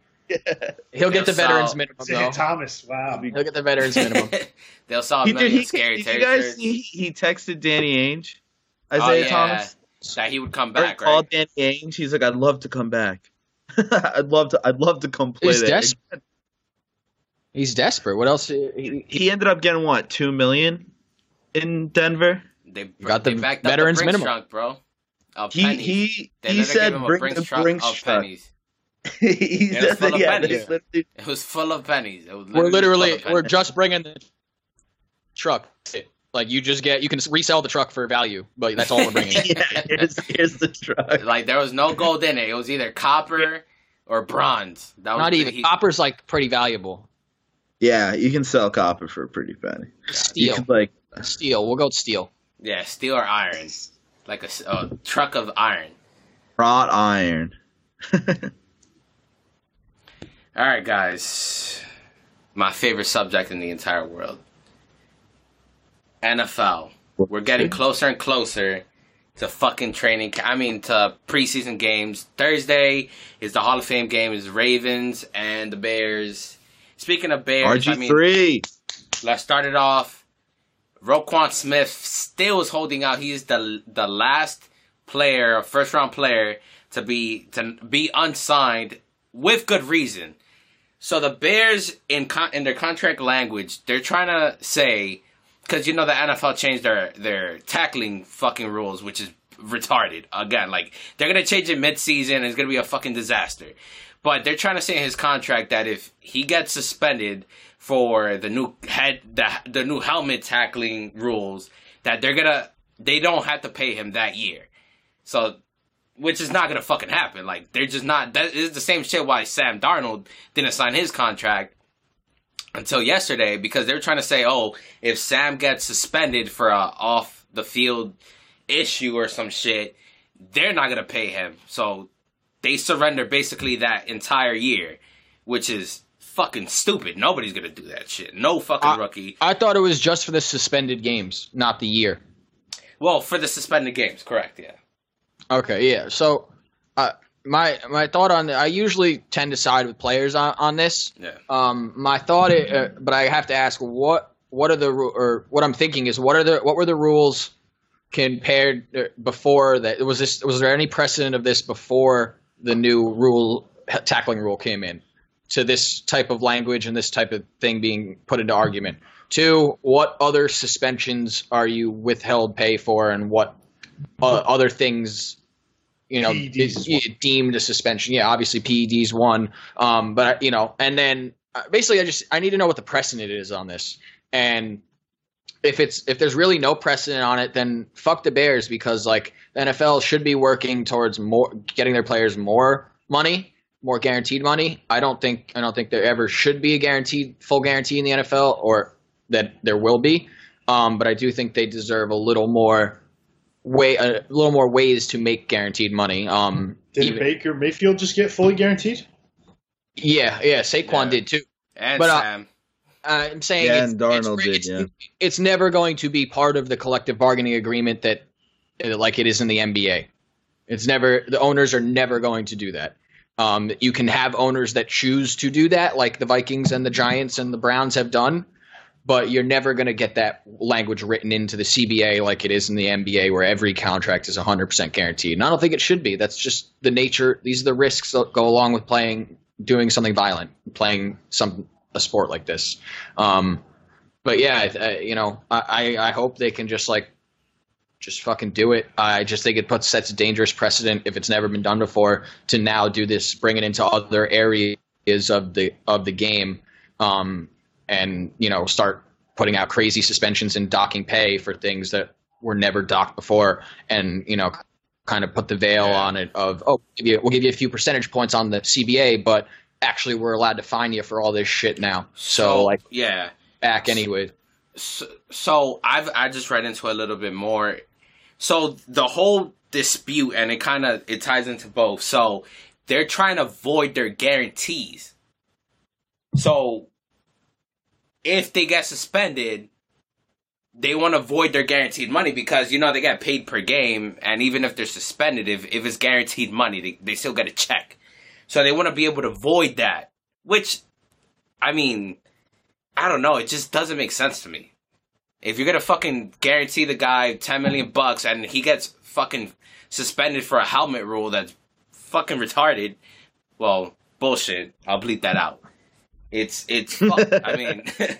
he'll get the They'll veterans sell- minimum. Isaiah Though. Thomas. Wow. He'll get the veterans minimum. *laughs* They'll sell a He did. million He, scary did Terry you guys shirts. see? He texted Danny Ainge, Oh, Isaiah yeah. Thomas. That he would come Or he back, called right? Danny Ainge. He's like, I'd love to come back. *laughs* I'd love to. I'd love to come play He's there. desperate. He's desperate. What else? He, He ended up getting what two million in Denver. They, got they the backed veterans up the minimum. trunk, bro. Of He pennies. he They he said gave bring Brinks the truck Brinks of truck. pennies. *laughs* he It was said full of yeah, pennies. that's It was full of pennies. It was we're literally literally full of we're just bringing the truck. Like you just get you can resell the truck for value, but that's all we're bringing. *laughs* yeah, here's, here's the truck. like there was no gold in it. It was either copper or bronze. That was Not even he- copper's like pretty valuable. Yeah, you can sell copper for a pretty penny. Steel, could like steel. We'll go with steel. Yeah, steel or iron, like a truck of iron. wrought iron. *laughs* All right, guys. My favorite subject in the entire world. NFL. We're getting closer and closer to fucking training. I mean, to preseason games. Thursday is the Hall of Fame game. Is Ravens and the Bears. Speaking of Bears, I RG mean, three. let's start it off. Roquan Smith still is holding out. He's the the last player, first round player, to be to be unsigned with good reason. So the Bears in con- in their contract language, they're trying to say because you know the NFL changed their their tackling fucking rules, which is retarded. Again, like they're gonna change it mid season, it's gonna be a fucking disaster. But they're trying to say in his contract that if he gets suspended for the new head the the new helmet tackling rules, that they're gonna they don't have to pay him that year. So which is not gonna fucking happen. Like they're just not. That is the same shit why Sam Darnold didn't sign his contract until yesterday because they were trying to say, oh, if Sam gets suspended for a off the field issue or some shit, they're not gonna pay him. So they surrender basically that entire year, which is fucking stupid. Nobody's gonna do that shit. No fucking I- rookie. I thought it was just for the suspended games, not the year. Well, for the suspended games, correct? Yeah. Okay, yeah. So, uh, my my thought on I usually tend to side with players on, on this. Yeah. Um, my thought, i- uh, but I have to ask what what are the or what I'm thinking is what are the what were the rules compared uh, before that? Was this was there any precedent of this before the new rule tackling rule came in to this type of language and this type of thing being put into argument? Two, what other suspensions are you withheld pay for, and what uh, other things you know PEDs is, is deemed a suspension? Yeah, obviously PEDs one, um, but you know, and then uh, basically, I just I need to know what the precedent is on this, and if it's if there's really no precedent on it, then fuck the Bears because like the NFL should be working towards more getting their players more money, more guaranteed money. I don't think I don't think there ever should be a guaranteed full guarantee in the NFL or that there will be. Um, but I do think they deserve a little more way a little more ways to make guaranteed money. Um, Did even- Baker Mayfield just get fully guaranteed? yeah, yeah, Saquon Yeah. did too. And But, uh, Sam. I'm saying Yeah, it's, and Darnold it's, did, it's, yeah. it's never going to be part of the collective bargaining agreement that uh, like it is in the NBA. It's never the owners are never going to do that. Um, you can have owners that choose to do that, like the Vikings and the Giants and the Browns have done, but you're never going to get that language written into the CBA like it is in the NBA, where every contract is 100% guaranteed. And I don't think it should be. That's just the nature. These are the risks that go along with playing, doing something violent, playing some a sport like this. Um, but yeah, I- you know, I, I I hope they can just like just fucking do it. I just think it puts sets a dangerous precedent if it's never been done before to now do this, bring it into other areas of the of the game, um, and you know start putting out crazy suspensions and docking pay for things that were never docked before, and you know kind of put the veil on it of oh we'll give, you, we'll give you a few percentage points on the CBA, but actually we're allowed to fine you for all this shit now. So like yeah. back anyway. so, so I've I just read into it a little bit more. So the whole dispute and it kind of it ties into both. So they're trying to void their guarantees. So if they get suspended, they want to void their guaranteed money because you know they get paid per game, and even if they're suspended, if if it's guaranteed money, they they still get a check. So they want to be able to void that, which, I mean, I don't know. It just doesn't make sense to me. If you're gonna fucking guarantee the guy ten million bucks and he gets fucking suspended for a helmet rule that's fucking retarded, well, bullshit. I'll bleep that out. It's it's *laughs* fucked. I mean, *laughs*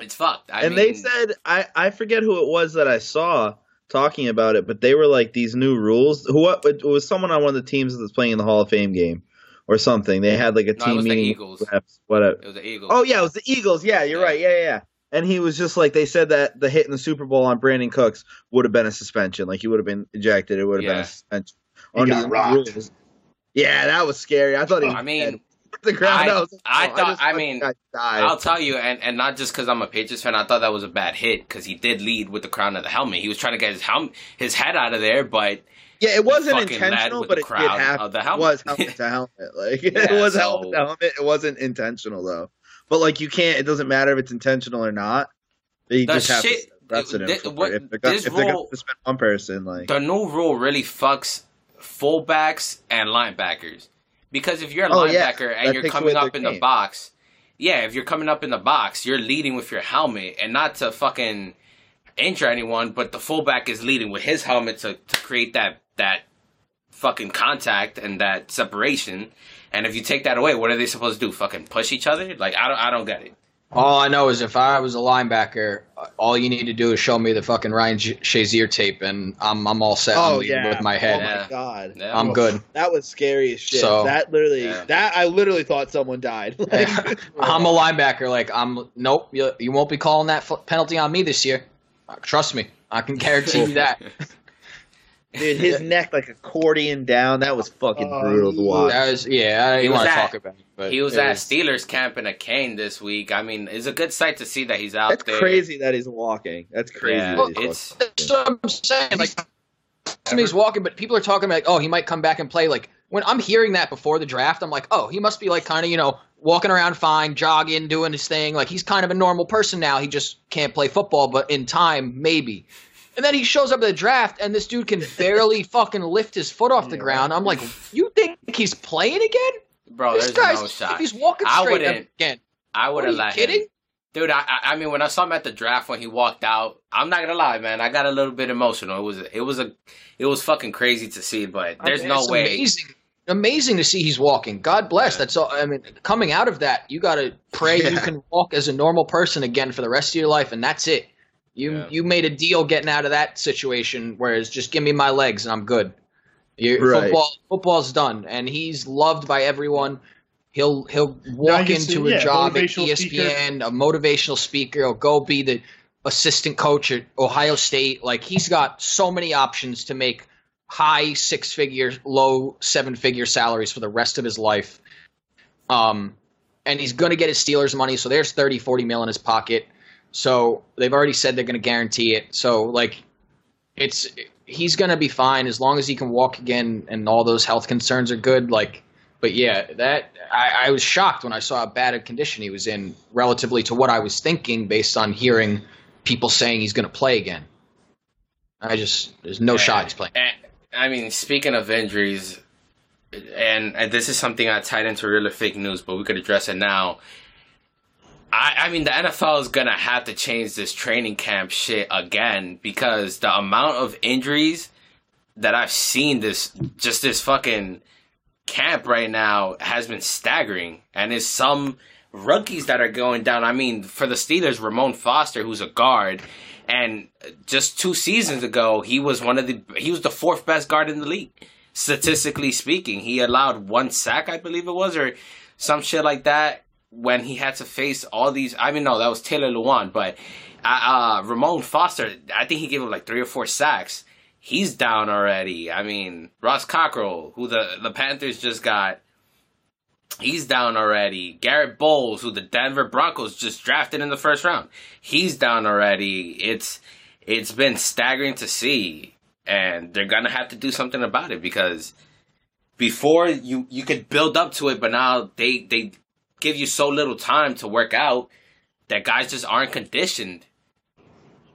it's fucked. I and mean, they said I I forget who it was that I saw talking about it, but they were like these new rules. Who what it was someone on one of the teams that's playing in the Hall of Fame game or something. They had like a No, it team was the meeting. Eagles. with Whatever. it was the Eagles. Oh yeah, it was the Eagles. Yeah, you're Yeah. right. Yeah, yeah, yeah. And he was just like they said that the hit in the Super Bowl on Brandin Cooks would have been a suspension. Like he would have been ejected. It would have been a suspension. He Under got the rocked. rules. Yeah, that was scary. I thought he was I mean, dead. *laughs* the ground. I- I, like, I oh, thought- just I mean, the guy died. I'll tell you, and, and not just because I'm a Patriots fan, I thought that was a bad hit because he did lead with the crown of the helmet. He was trying to get his helmet, his head out of there, but Yeah, it wasn't intentional, but it did happen. of the It helmet. was helmet to helmet. *laughs* Like it was so- helmet to helmet. It wasn't intentional though. But like you can't. It doesn't matter if it's intentional or not. You The just have shit- to precedent th- what- If they're gonna, this if they're gonna rule- one person, like the new rule really fucks fullbacks and linebackers. Because if you're a Oh, yeah. linebacker and That you're coming up in the box, yeah, if you're coming up in the box, you're leading with your helmet and not to fucking injure anyone, but the fullback is leading with his helmet to, to create that that fucking contact and that separation. And if you take that away, what are they supposed to do? Fucking push each other? Like I don't I don't get it. All I know is if I was a linebacker, uh, all you need to do is show me the fucking Ryan Sh- Shazier tape, and I'm I'm all set. I'm oh yeah, with my Oh head. Yeah. my god, Yeah. I'm good. that was scary as shit. So- that literally, Yeah. that I literally thought someone died. *laughs* Like, I'm a linebacker. Like I'm. Nope. You, you won't be calling that f- penalty on me this year. Uh, Trust me. I can guarantee you that. *laughs* Dude, his neck like accordion down. That was fucking Oh, brutal to watch. That was yeah. I He didn't was want to at- talk about it. But He was it at Steelers camp in a cane this week. I mean, it's a good sight to see that he's out That's there. crazy that he's walking. That's crazy. Yeah, that he's it's That's what I'm saying. Like, he's walking, but people are talking like, oh, he might come back and play. Like when I'm hearing that before the draft, I'm like, oh, he must be like kind of you know walking around fine, jogging, doing his thing. Like he's kind of a normal person now. He just can't play football, but in time, maybe. And then he shows up at the draft, and this dude can barely *laughs* fucking lift his foot off the Yeah. ground. I'm like, you think he's playing again? bro. this There's guy's no shot. if he's walking I straight wouldn't- again. I would What, are have you let kidding? him. Dude, I, I I mean, when I saw him at the draft when he walked out, I'm not gonna lie, man. I got a little bit emotional. It was it was a it was fucking crazy to see, but there's I mean, no it's way. Amazing, amazing to see he's walking. God bless. Yeah. That's all. I mean, coming out of that, you got to pray you *laughs* can walk as a normal person again for the rest of your life, and that's it. You Yeah. you made a deal getting out of that situation, whereas just give me my legs and I'm good. You, Right. Football football's done, and he's loved by everyone. He'll he'll walk you into see- a yeah, job at ESPN, speaker. a motivational speaker. He'll go be the assistant coach at Ohio State. Like he's got so many options to make high six figure, low seven figure salaries for the rest of his life. Um, and he's going to get his Steelers money. So there's 30, 40 mil in his pocket. So they've already said they're going to guarantee it. So like, it's he's going to be fine as long as he can walk again and all those health concerns are good. Like, but yeah, that I, I was shocked when I saw how bad a condition he was in relatively to what I was thinking based on hearing people saying he's going to play again. I just there's no Yeah. shot he's playing. And, I mean, speaking of injuries, and, and this is something I tied into real or fake news, but we could address it now. I, I mean, the NFL is gonna have to change this training camp shit again because the amount of injuries that I've seen this just this fucking camp right now has been staggering, and it's some rookies that are going down. I mean, for the Steelers, Ramon Foster, who's a guard, and just two seasons ago, he was one of the he was the fourth best guard in the league, statistically speaking. He allowed one sack, I believe it was, or some shit like that when he had to face all these. I mean, no, that was Taylor Lewan, but uh, uh, Ramon Foster, I think he gave him like three or four sacks. He's down already. I mean, Ross Cockrell, who the the Panthers just got, he's down already. Garett Bolles, who the Denver Broncos just drafted in the first round, he's down already. It's it's been staggering to see, and they're gonna have to do something about it because before you you could build up to it, but now they they give you so little time to work out that guys just aren't conditioned.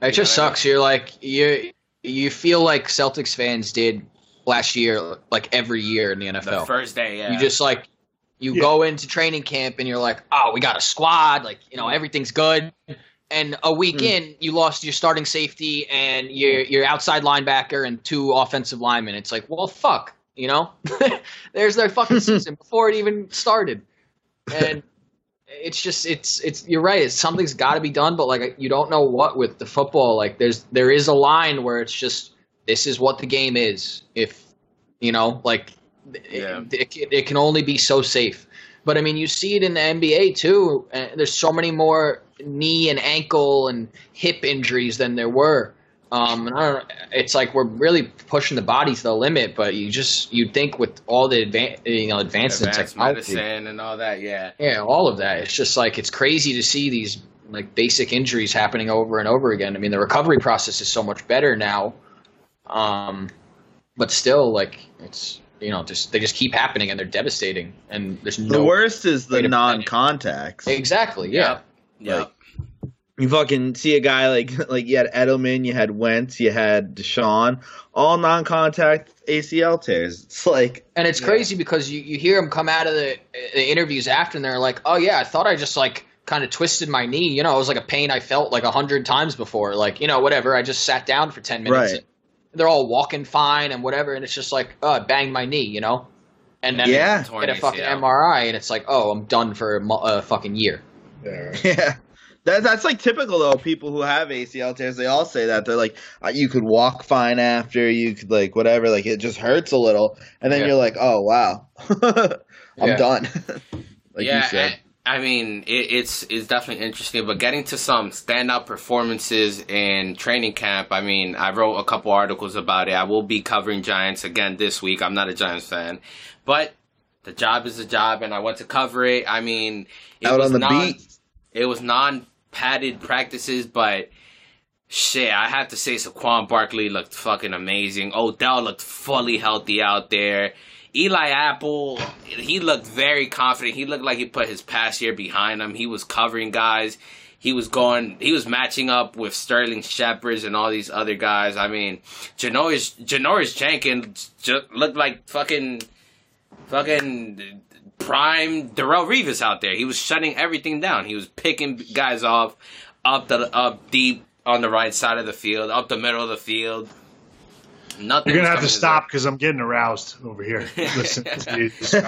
It just know I sucks. You're like you you feel like Celtics fans did last year, like every year in the The NFL. first day, yeah. You just like you Yeah. go into training camp and you're like, oh, we got a squad, like you know everything's good. And a week Mm. in, you lost your starting safety and your your outside linebacker and two offensive linemen. It's like, well, fuck, you know, *laughs* there's their fucking *laughs* season before it even started, and it's just it's it's you're right. It's something's got to be done, but like you don't know what with the football. Like there's there is a line where it's just this is what the game is. If you know, like Yeah. it, it, it can only be so safe. But I mean, you see it in the NBA too. There's so many more knee and ankle and hip injuries than there were. Um, and I don't. It's like we're really pushing the body to the limit. But you just you think with all the advan- you know advances in technology, medicine and all that. Yeah, yeah, all of that. It's just like it's crazy to see these like basic injuries happening over and over again. I mean, the recovery process is so much better now, um, but still, like it's you know just they just keep happening and they're devastating. And there's The worst is the to prevent it. non-contacts. exactly. Yeah, yeah. Like- You fucking see a guy like *laughs* like you had Edelman, you had Wentz, you had Deshaun, all non-contact ACL tears. It's like and it's Yeah. crazy because you, you hear them come out of the, the interviews after and they're like, oh yeah, I thought I just like kind of twisted my knee. You know, it was like a pain I felt like a hundred times before. Like you know, whatever. I just sat down for ten minutes. Right. They're all walking fine and whatever, and it's just like, oh, I banged my knee. You know, and then Yeah. they get a fucking ACL. MRI and it's like, oh, I'm done for a, mo- a fucking year. Yeah. *laughs* yeah. That, that's like typical though. People who have ACL tears, they all say that they're like, uh, you could walk fine after, you could like whatever, like it just hurts a little, and then Yeah. you're like, oh wow, *laughs* I'm Yeah. done. *laughs* like yeah, you said. I, I mean, it, it's it's definitely interesting. But getting to some standout performances in training camp, I mean, I wrote a couple articles about it. I will be covering Giants again this week. I'm not a Giants fan, but the job is a job, and I want to cover it. I mean, it Out was on the non, beat. It was non padded practices, but. Shit, I have to say Saquon Barkley looked fucking amazing. Odell looked fully healthy out there. Eli Apple, he looked very confident. He looked like he put his past year behind him. He was covering guys. He was going. He was matching up with Sterling Shepard and all these other guys. I mean, Janoris Janoris Jenkins looked like fucking, fucking prime Darrelle Revis out there. He was shutting everything down. He was picking guys off up the up deep on the right side of the field, up the middle of the field. Nothing. You're gonna have to stop because I'm getting aroused over here. *laughs* Listen *laughs* no,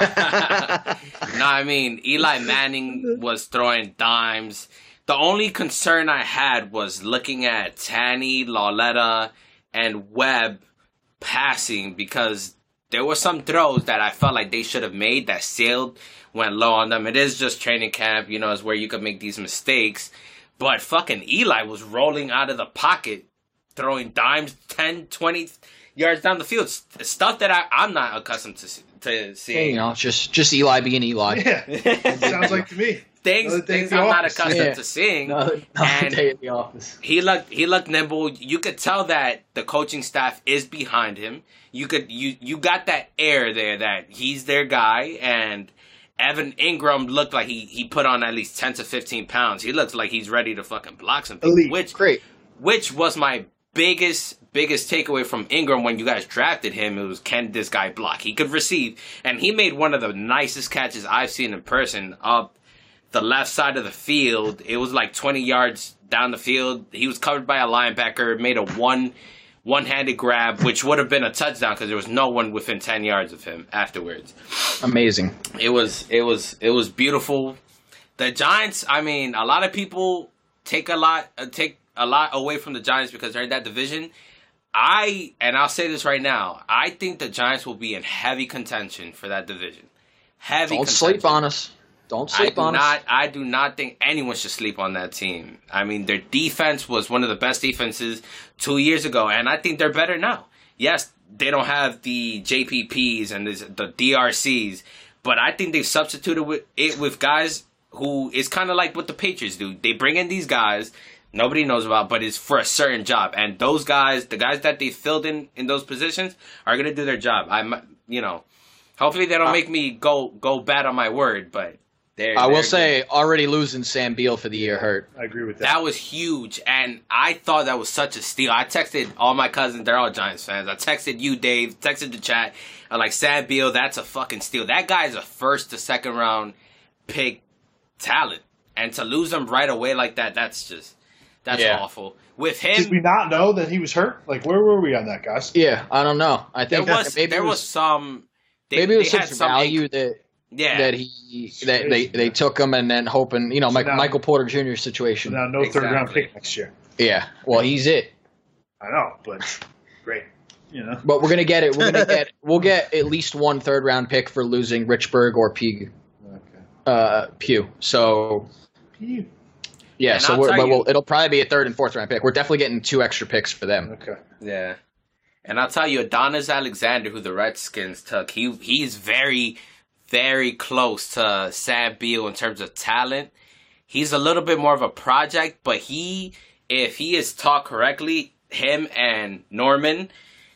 I mean Eli Manning was throwing dimes. The only concern I had was looking at Tanney, Lauletta, and Webb passing because there were some throws that I felt like they should have made that sailed went low on them. It is just training camp, you know, is where you can make these mistakes. But fucking Eli was rolling out of the pocket, throwing dimes 10, 20 yards down the field. Stuff that I, I'm not accustomed to, see- to Yeah, seeing. you know, just just Eli being Eli. Yeah, *laughs* sounds like to me. Things things I'm not accustomed Yeah. to seeing. Another, another And- day at the office. He looked he looked nimble. You could tell that the coaching staff is behind him. You could you you got that air there that he's their guy and Evan Engram looked like he, he put on at least ten to fifteen pounds. He looks like he's ready to fucking block some people. Elite. Which Great. which was my biggest biggest takeaway from Engram when you guys drafted him. It was can this guy block? He could receive, and he made one of the nicest catches I've seen in person up the left side of the field. It was like 20 yards down the field. He was covered by a linebacker, made a one one-handed grab, which would have been a touchdown because there was no one within 10 yards of him afterwards. Amazing. It was it was it was beautiful. The Giants, I mean, a lot of people take a lot uh, take a lot away from the Giants because they're in that division. I and I'll say this right now. I think the Giants will be in heavy contention for that division. Heavy Don't contention. sleep on us. Don't I sleep do on not. us. I do not think anyone should sleep on that team. I mean, their defense was one of the best defenses two years ago, and I think they're better now. Yes, they don't have the JPPs and this- the DRCs, but I think they've substituted with it with guys who is kind of like what the Patriots do. They bring in these guys nobody knows about, but it's for a certain job, and those guys, the guys that they filled in in those positions, are gonna do their job. I'm, you know, hopefully they don't uh, make me go go bad on my word, but. They're, I they're will good. say, already losing Sam Beal for the year hurt. I agree with that. That was huge, and I thought that was such a steal. I texted all my cousins; they're all Giants fans. I texted you, Dave. Texted the chat. I'm like, Sam Beal, that's a fucking steal. That guy is a first to second round pick talent, and to lose him right away like that, that's just that's Yeah. awful. With him, Did we not know that he was hurt? Like, where were we on that, guys? Yeah, I don't know. I there think was maybe there it was, some. They, maybe it was they had such some value ink- that yeah, that he that they, they took him and then hoping you know Mike, now- Michael Porter Jr. So situation. now, no third round pick next year. Yeah, well he's it. I know, but great. You know, But we're gonna get it. We're gonna get *laughs* we'll get at least one third round pick for losing Richburg or Pugh. okay. uh, Pugh. So Pugh. yeah, And so we're, but you- we'll, it'll probably be a third and fourth round pick. We're definitely getting two extra picks for them. Okay. Yeah. And I'll tell you, Adonis Alexander, who the Redskins took, he he's very, very close to Sam Beal in terms of talent. He's a little bit more of a project, but he, if he is taught correctly, him and Norman,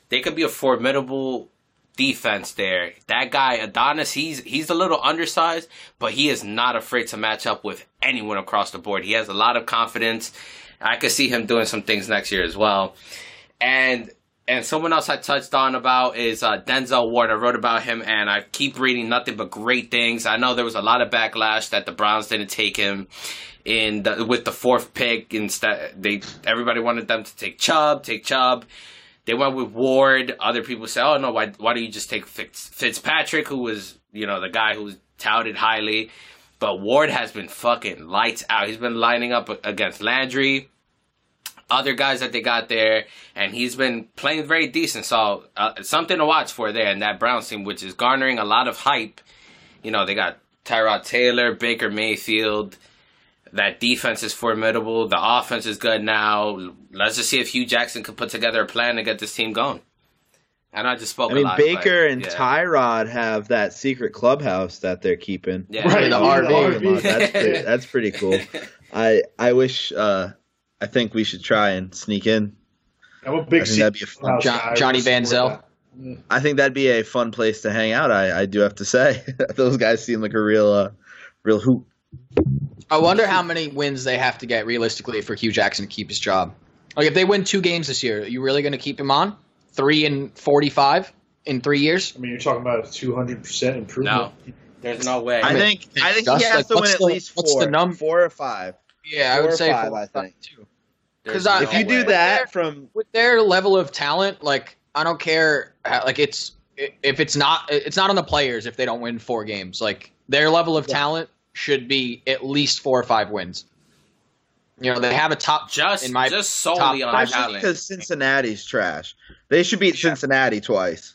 they could be a formidable defense there. That guy Adonis, he's he's a little undersized, but he is not afraid to match up with anyone across the board. He has a lot of confidence. I could see him doing some things next year as well. And and someone else I touched on about is uh, Denzel Ward. I wrote about him, and I keep reading nothing but great things. I know there was a lot of backlash that the Browns didn't take him in the, with the fourth pick. Instead, they everybody wanted them to take Chubb, take Chubb. They went with Ward. Other people say, "Oh no, why why do you just take Fitz, Fitzpatrick, who was you know the guy who was touted highly?" But Ward has been fucking lights out. He's been lining up against Landry other guys that they got there, and he's been playing very decent. So uh, something to watch for there in that Browns team, which is garnering a lot of hype. You know, they got Tyrod Taylor, Baker Mayfield. That defense is formidable. The offense is good now. Let's just see if Hue Jackson can put together a plan to get this team going. And I just spoke. I mean, a lot, Baker but, and yeah. Tyrod have that secret clubhouse that they're keeping. Yeah, Right, *laughs* the yeah, RV. That's pretty, that's pretty cool. *laughs* I I wish uh, I think we should try and sneak in. I'm a I big think that'd be a fun. House John- Johnny We'll Van support Zel. I think that'd be a fun place to hang out. I, I do have to say, *laughs* those guys seem like a real uh, real hoot. I wonder how many wins they have to get realistically for Hue Jackson to keep his job. Like if they win two games this year, are you really going to keep him on? Three and forty-five in three years? I mean, you're talking about a 200 percent improvement. No. There's no way. I mean, think I think he has like, to win what's at the- least what's four, the num- four or five. Yeah, I would or say five, four I think. too. There's 'cause I- no If you do way. that from with their level of talent, like I don't care, how- like it's if it's not it's not on the players if they don't win four games. Like their level of talent should be at least four or five wins. You know, they have a top just in my just solely top on five talent. because Cincinnati's trash. They should beat Cincinnati twice.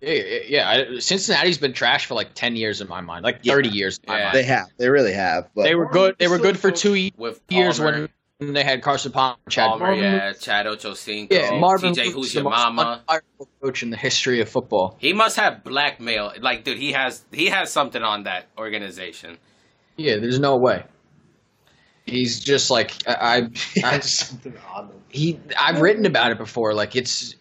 Yeah, yeah, yeah. Cincinnati's been trash for like ten years in my mind, like Yeah. thirty years. In my Yeah. mind. They have. They really have. But They were good. They were good for two with years when they had Carson Palmer, Chad Palmer, Marvin. yeah, Chad Ochocinco, Yeah, Marvin TJ, who's the your most mama? coach in the history of football. He must have blackmail. Like, dude, he has he has something on that organization. Yeah, there's no way. He's just like I. I, I Something on them. he. I've written about it before. Like it's.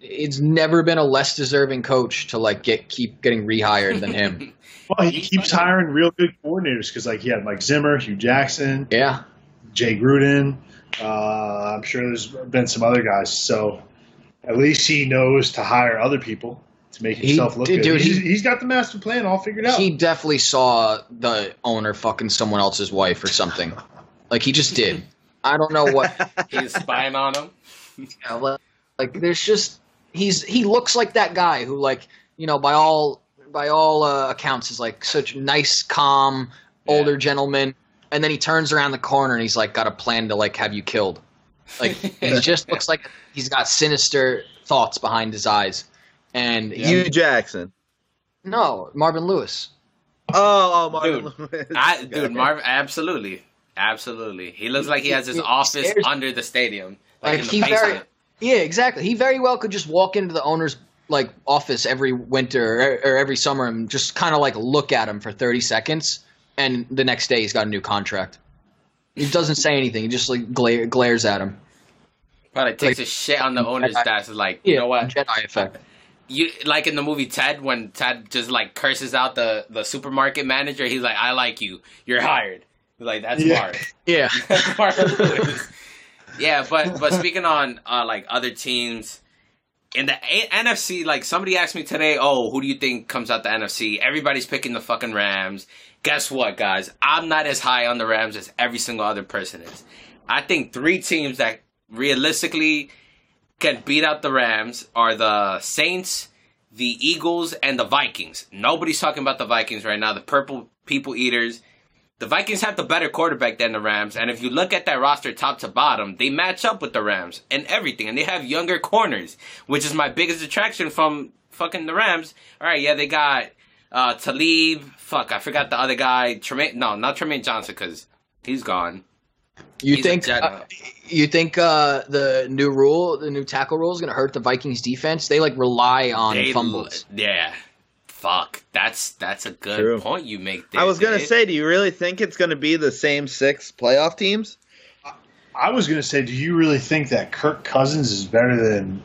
It's never been a less deserving coach to like get keep getting rehired than him. *laughs* Well, he keeps hiring real good coordinators because, like, he had Mike Zimmer, Hue Jackson, yeah, Jay Gruden. Uh, I'm sure there's been some other guys. So At least he knows to hire other people to make He himself look did- good. dude, he's, he- he's got the master plan all figured out. He definitely saw the owner fucking someone else's wife or something. Like he just did. I don't know what. *laughs* He's spying on him. *laughs* Yeah, like, like there's just he's he looks like that guy who like you know by all by all uh, accounts is like such a nice calm older gentleman and then he turns around the corner and he's like got a plan to like have you killed like *laughs* he just looks like he's got sinister thoughts behind his eyes and he, Hue Jackson. no marvin lewis Oh, oh, Marvin Dude, Lewis. *laughs* I, dude, Marvin, absolutely, absolutely. He looks like he has his He- he office stares- under the stadium, like, like in the he very basement. Yeah exactly he very well could just walk into the owner's like office every winter or, or every summer and just kind of like look at him for 30 seconds and the next day he's got a new contract he doesn't say anything he just like glare, glares at him Probably takes like- a shit on the owner's Jedi- desk. Is like, yeah you know what? jedi effect You like in the movie Ted when Ted just like curses out the the supermarket manager. He's like, "I like you. You're hired." He's like, "That's Yeah. Marv." *laughs* yeah *laughs* That's Marvin Lewis. *laughs* Yeah, but but speaking on uh, like other teams in the A- NFC, like somebody asked me today, "Oh, who do you think comes out the NFC?" Everybody's picking the fucking Rams. Guess what, guys? I'm not as high on the Rams as every single other person is. I think three teams that realistically can beat out the Rams are the Saints, the Eagles, and the Vikings. Nobody's talking about the Vikings right now. The Purple People Eaters. The Vikings have the better quarterback than the Rams, and if you look at that roster top to bottom, they match up with the Rams and everything, and they have younger corners, which is my biggest attraction from fucking the Rams. All right, yeah, they got uh, Talib. Fuck, I forgot the other guy. Trumaine, no, not Trumaine Johnson, because he's gone. you He's think uh, you think uh, the new rule the new tackle rule is going to hurt the vikings defense they like rely on They- fumbles Yeah, fuck, that's that's a good True. point you make. There, I was gonna Dave. say, do you really think it's gonna be the same six playoff teams? I was going to say, do you really think that Kirk Cousins is better than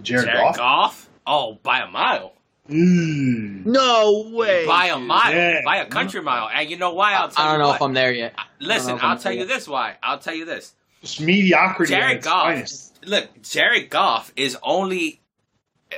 Jared, Jared Goff? Goff. Oh, by a mile. Mm. No way. by a mile, Yeah. by a country mile. And you know why? I'll tell i don't you know what. if i'm there yet Listen, I'll I'm tell you there. this why. I'll tell you this. Just mediocrity Jared its Goff. finest. Look, Jared Goff is only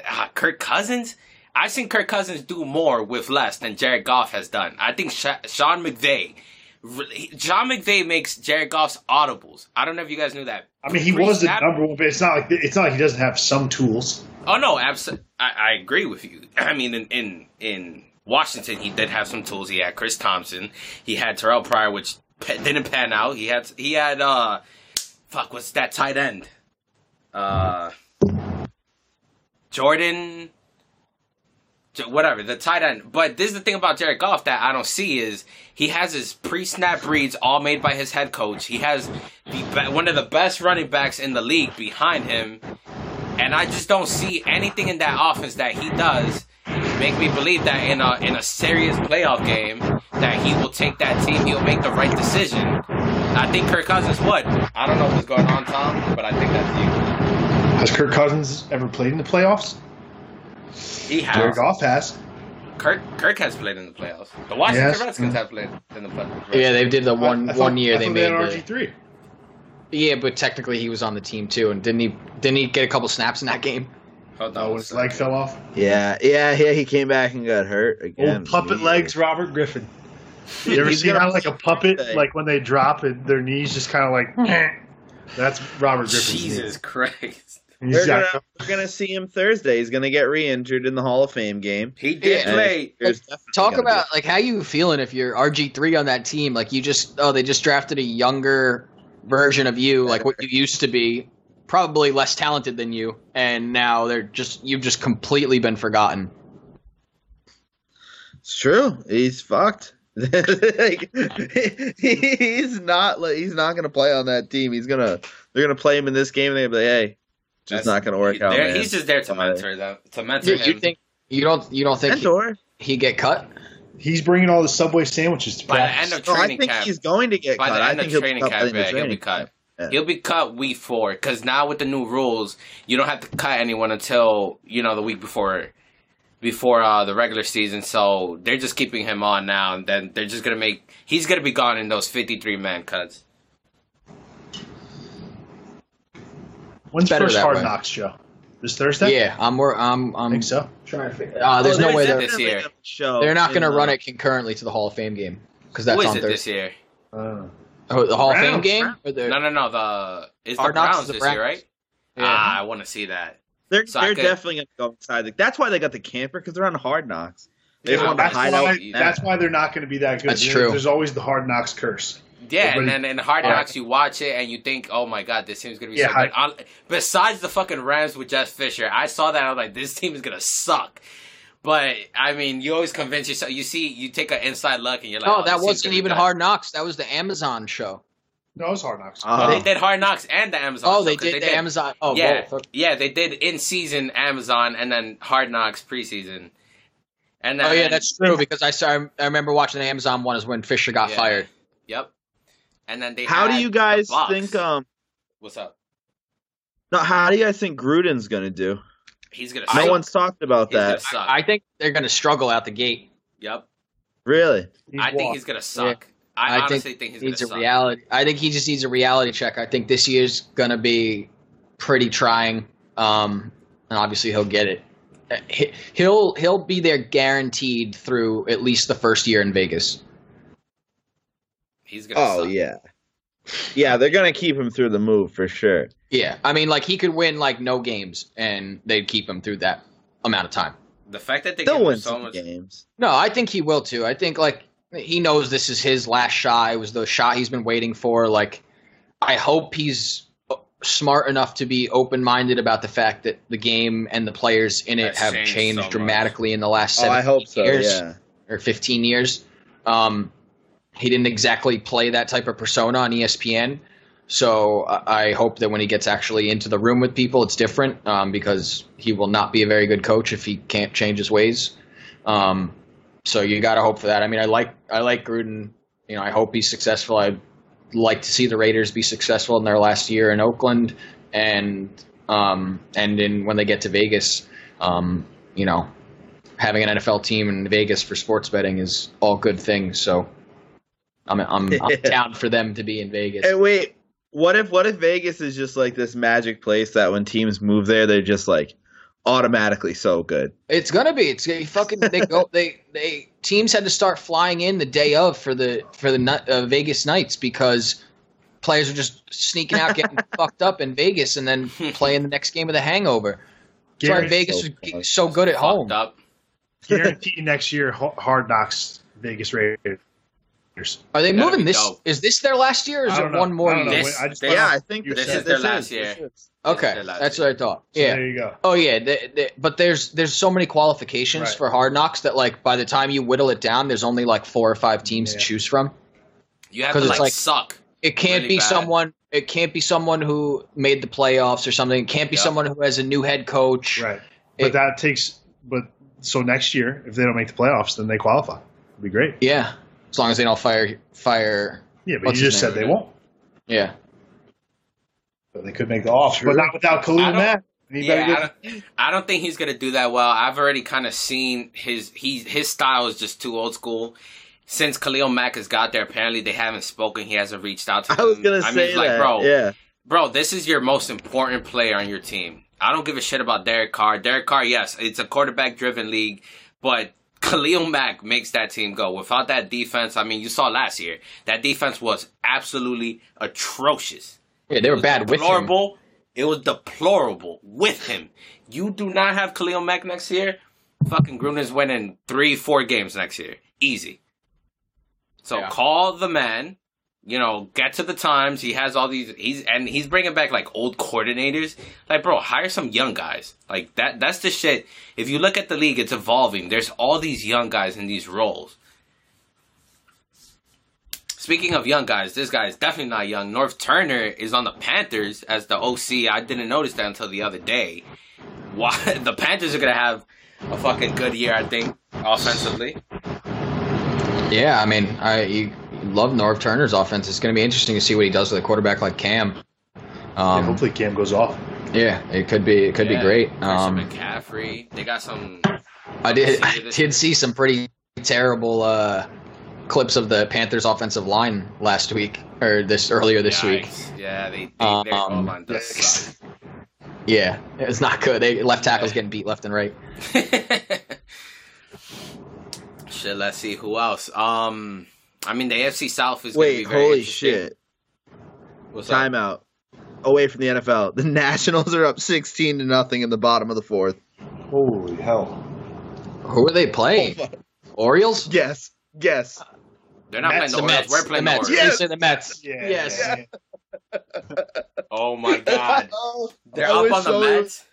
uh, Kirk Cousins. I've seen Kirk Cousins do more with less than Jared Goff has done. I think Sha- Sean McVay, really- Sean McVay makes Jared Goff's audibles. I don't know if you guys knew that. I mean, he was the number one, but it's not like it's not like he doesn't have some tools. Oh no, absolutely. I, I agree with you. *clears throat* I mean, in, in in Washington, he did have some tools. He had Chris Thompson. He had Terrelle Pryor, which didn't pan out. He had he had uh, fuck, what's that tight end? Uh, Jordan. Whatever the tight end, but this is the thing about Jared Goff that I don't see is he has his pre-snap reads all made by his head coach. He has the one of the best running backs in the league behind him, and I just don't see anything in that offense that he does make me believe that in a in a serious playoff game that he will take that team, he'll make the right decision. I think Kirk Cousins would. I don't know what's going on, Tom, but I think that's you. Has Kirk Cousins ever played in the playoffs? He has. Jared Goff has. Kirk Kirk has played in the playoffs. The Washington Yes. Redskins mm-hmm. have played in the playoffs. yeah they did the one I thought- one year I they thought made had the, RG three. yeah but technically he was on the team too and didn't he didn't he get a couple snaps in that game Hold oh, on Oh, one when his second. leg fell off. Yeah, yeah, yeah. He came back and got hurt again. Old puppet legs, Robert Griffin. *laughs* You ever He's seen how like a puppet, say. like when they drop it, their knees just kind of like. *laughs* That's Robert Griffin. knee. Jesus Christ. He's We're got- gonna, we're gonna see him Thursday. He's gonna get re-injured in the Hall of Fame game. He did Yeah. play. There's Talk gonna be- about like how you feeling if you're RG three on that team. Like you just oh they just drafted a younger version of you, like what you used to be, probably less talented than you, and now they're just you've just completely been forgotten. It's true. He's fucked. *laughs* like, *laughs* he's not. He's not gonna play on that team. He's gonna. They're gonna play him in this game. and They're gonna be like, hey, just not gonna work out. man. He's just there to mentor them. To mentor You, you him. think you don't you don't think he, mentor. he get cut? He's bringing all the Subway sandwiches to by the practice. end of No, I think camp. he's going to get by cut. the end think of he'll training be cut by camp, the end yeah, of he'll be cut. Yeah. He'll be cut week four because now with the new rules, you don't have to cut anyone until you know the week before, before uh, the regular season. So they're just keeping him on now, and then they're just gonna make he's gonna be gone in those fifty-three man cuts. When's better first that Hard way. Knocks show? this Thursday? Yeah, I'm. wor- I'm. I I'm think so. trying to figure. Uh, there's Oh, no way they're- they're this year. show they're not going to the- run it concurrently to the Hall of Fame game because that's on it this Thursday. year? Uh, Oh, the Hall of Fame game? Or the, No, no, no. The it's the Hard Knocks Browns is the this year, right? Yeah. Ah, I want to see that. They're So they're could- definitely gonna go inside. The, that's why they got the camper because they're on Hard Knocks. They Yeah, want to that's, hide why, out. that's why they're not going to be that good. That's true. There's always the hard knocks curse. Yeah, and then in Hard Yeah. Knocks, you watch it and you think, "Oh my god, this team's gonna be Yeah, so good." On, besides the fucking Rams with Jeff Fisher, I saw that I was like, "This team is gonna suck." But I mean, you always convince yourself. You see, you take an inside look and you're like, oh, "Oh, that wasn't even. Hard Knocks. That was the Amazon show. No, it was hard knocks. Uh-huh. They did Hard Knocks and the Amazon. Oh, show, they 'cause did the Amazon. Oh, yeah, both. yeah, they did in season Amazon and then Hard Knocks preseason. And then, Oh, yeah, that's true because I saw. I remember watching the Amazon one is when Fisher got Yeah. fired. Yep. And then they. How do you guys think? Um, What's up? no, how do you guys think Gruden's gonna do? He's gonna. No suck. one's talked about He's that. suck. I think they're going to struggle out the gate. yep. Really? He's I think walked. he's gonna suck. I, I honestly think think, he's needs gonna a suck. reality. I think he just needs a reality check. I think this year's going to be pretty trying. Um, and obviously he'll get it. He- He'll he'll be there guaranteed through at least the first year in Vegas. He's gonna. Oh suck. yeah, yeah. They're gonna keep him through the move for sure. Yeah, I mean, like he could win like no games, and they'd keep him through that amount of time. The fact that they They'll win so some much. games. No, I think he will too. I think like he knows this is his last shot. It was the shot he's been waiting for. Like, I hope he's smart enough to be open minded about the fact that the game and the players in it Has have changed changed so much. dramatically in the last Oh, seven I hope so. years Yeah. or fifteen years. Um, he didn't exactly play that type of persona on ESPN. So I I hope that when he gets actually into the room with people, it's different um, because he will not be a very good coach if he can't change his ways. Um, so you got to hope for that. I mean, I like I like Gruden. You know, I hope he's successful. I'd like to see the Raiders be successful in their last year in Oakland, and um, and in when they get to Vegas. Um, you know, having an NFL team in Vegas for sports betting is all good things. So I'm I'm, *laughs* I'm down for them to be in Vegas. Hey, wait. What if what if Vegas is just like this magic place that when teams move there, they're just like automatically so good? It's gonna be. It's gonna be fucking. They go. *laughs* They they teams had to start flying in the day of for the for the uh, Vegas nights because players are just sneaking out, getting *laughs* fucked up in Vegas, and then playing the next game of the Hangover. That's why Vegas so is so good at home. Fucked up. guaranteed next year, Hard Knocks Vegas Raiders. Are they That'd moving this? dope. Is this their last year, or is it know. one more I year? This- I just this- Yeah, I think you this, This said is their this last is- year. Okay, last that's year. what I thought. So Yeah. there you go. Oh yeah, they, they, but there's there's so many qualifications Right. for Hard Knocks that like by the time you whittle it down, there's only like four or five teams to choose from. You have 'Cause to it's like, like- suck. It can't Really be bad. someone. It can't be someone who made the playoffs or something. It can't be Yeah. someone who has a new head coach. Right. But It- that takes. But so next year, if they don't make the playoffs, then they qualify. It'd be great. Yeah, as long as they don't fire fire. Yeah, but you just said they won't. Yeah, But they could make the offs, but not without Khalil don't- Mack. And he better Yeah, I don't, I don't think he's gonna do that well. I've already kind of seen his he his style is just too old school. Since Khalil Mack has got there, apparently they haven't spoken. He hasn't reached out to them. *laughs* I was gonna I mean, say it's like, bro, Yeah. bro, this is your most important player on your team. I don't give a shit about Derek Carr. Derek Carr, yes, it's a quarterback driven league, but Khalil Mack makes that team go. Without that defense, I mean, you saw last year that defense was absolutely atrocious. yeah, they were bad with him. deplorable. It was deplorable with him. You do not have Khalil Mack next year. Fucking Gruden's winning three, four games next year, easy. So Yeah. call the man. You know, get to the times. He has all these. He's and he's bringing back like old coordinators. Like, bro, hire some young guys. Like that. That's the shit. If you look at the league, it's evolving. There's all these young guys in these roles. Speaking of young guys, this guy is definitely not young. Norv Turner is on the Panthers as the OC. I didn't notice that until the other day. Why *laughs* the Panthers are gonna have a fucking good year, I think, offensively. Yeah, I mean, I you love Norv Turner's offense. It's going to be interesting to see what he does with a quarterback like Cam. Yeah, Um, hopefully Cam goes off. yeah, it could be it could Yeah, be great. Christian Um, McCaffrey. They got some. I did I did see some pretty terrible uh, clips of the Panthers offensive line last week or this earlier this week. Yeah, they, they Um, O line does yikes. suck. *laughs* Yeah, it's not good. They left tackles getting beat left and right. *laughs* Shit, let's see who else. Um, I mean the AFC South is. Wait, be holy shit! What's up? Timeout. Away from the NFL. The *laughs* Nationals are up sixteen to nothing in the bottom of the fourth. Holy hell! Who are they playing? Orioles. Yes. Yes. They're not Mets, playing the The Orioles. Mets. We're playing the, Mets. Orioles. Yeah. The Mets. Yeah, Yes. yeah. Oh my *laughs* god, they're I up was on the so- Mets.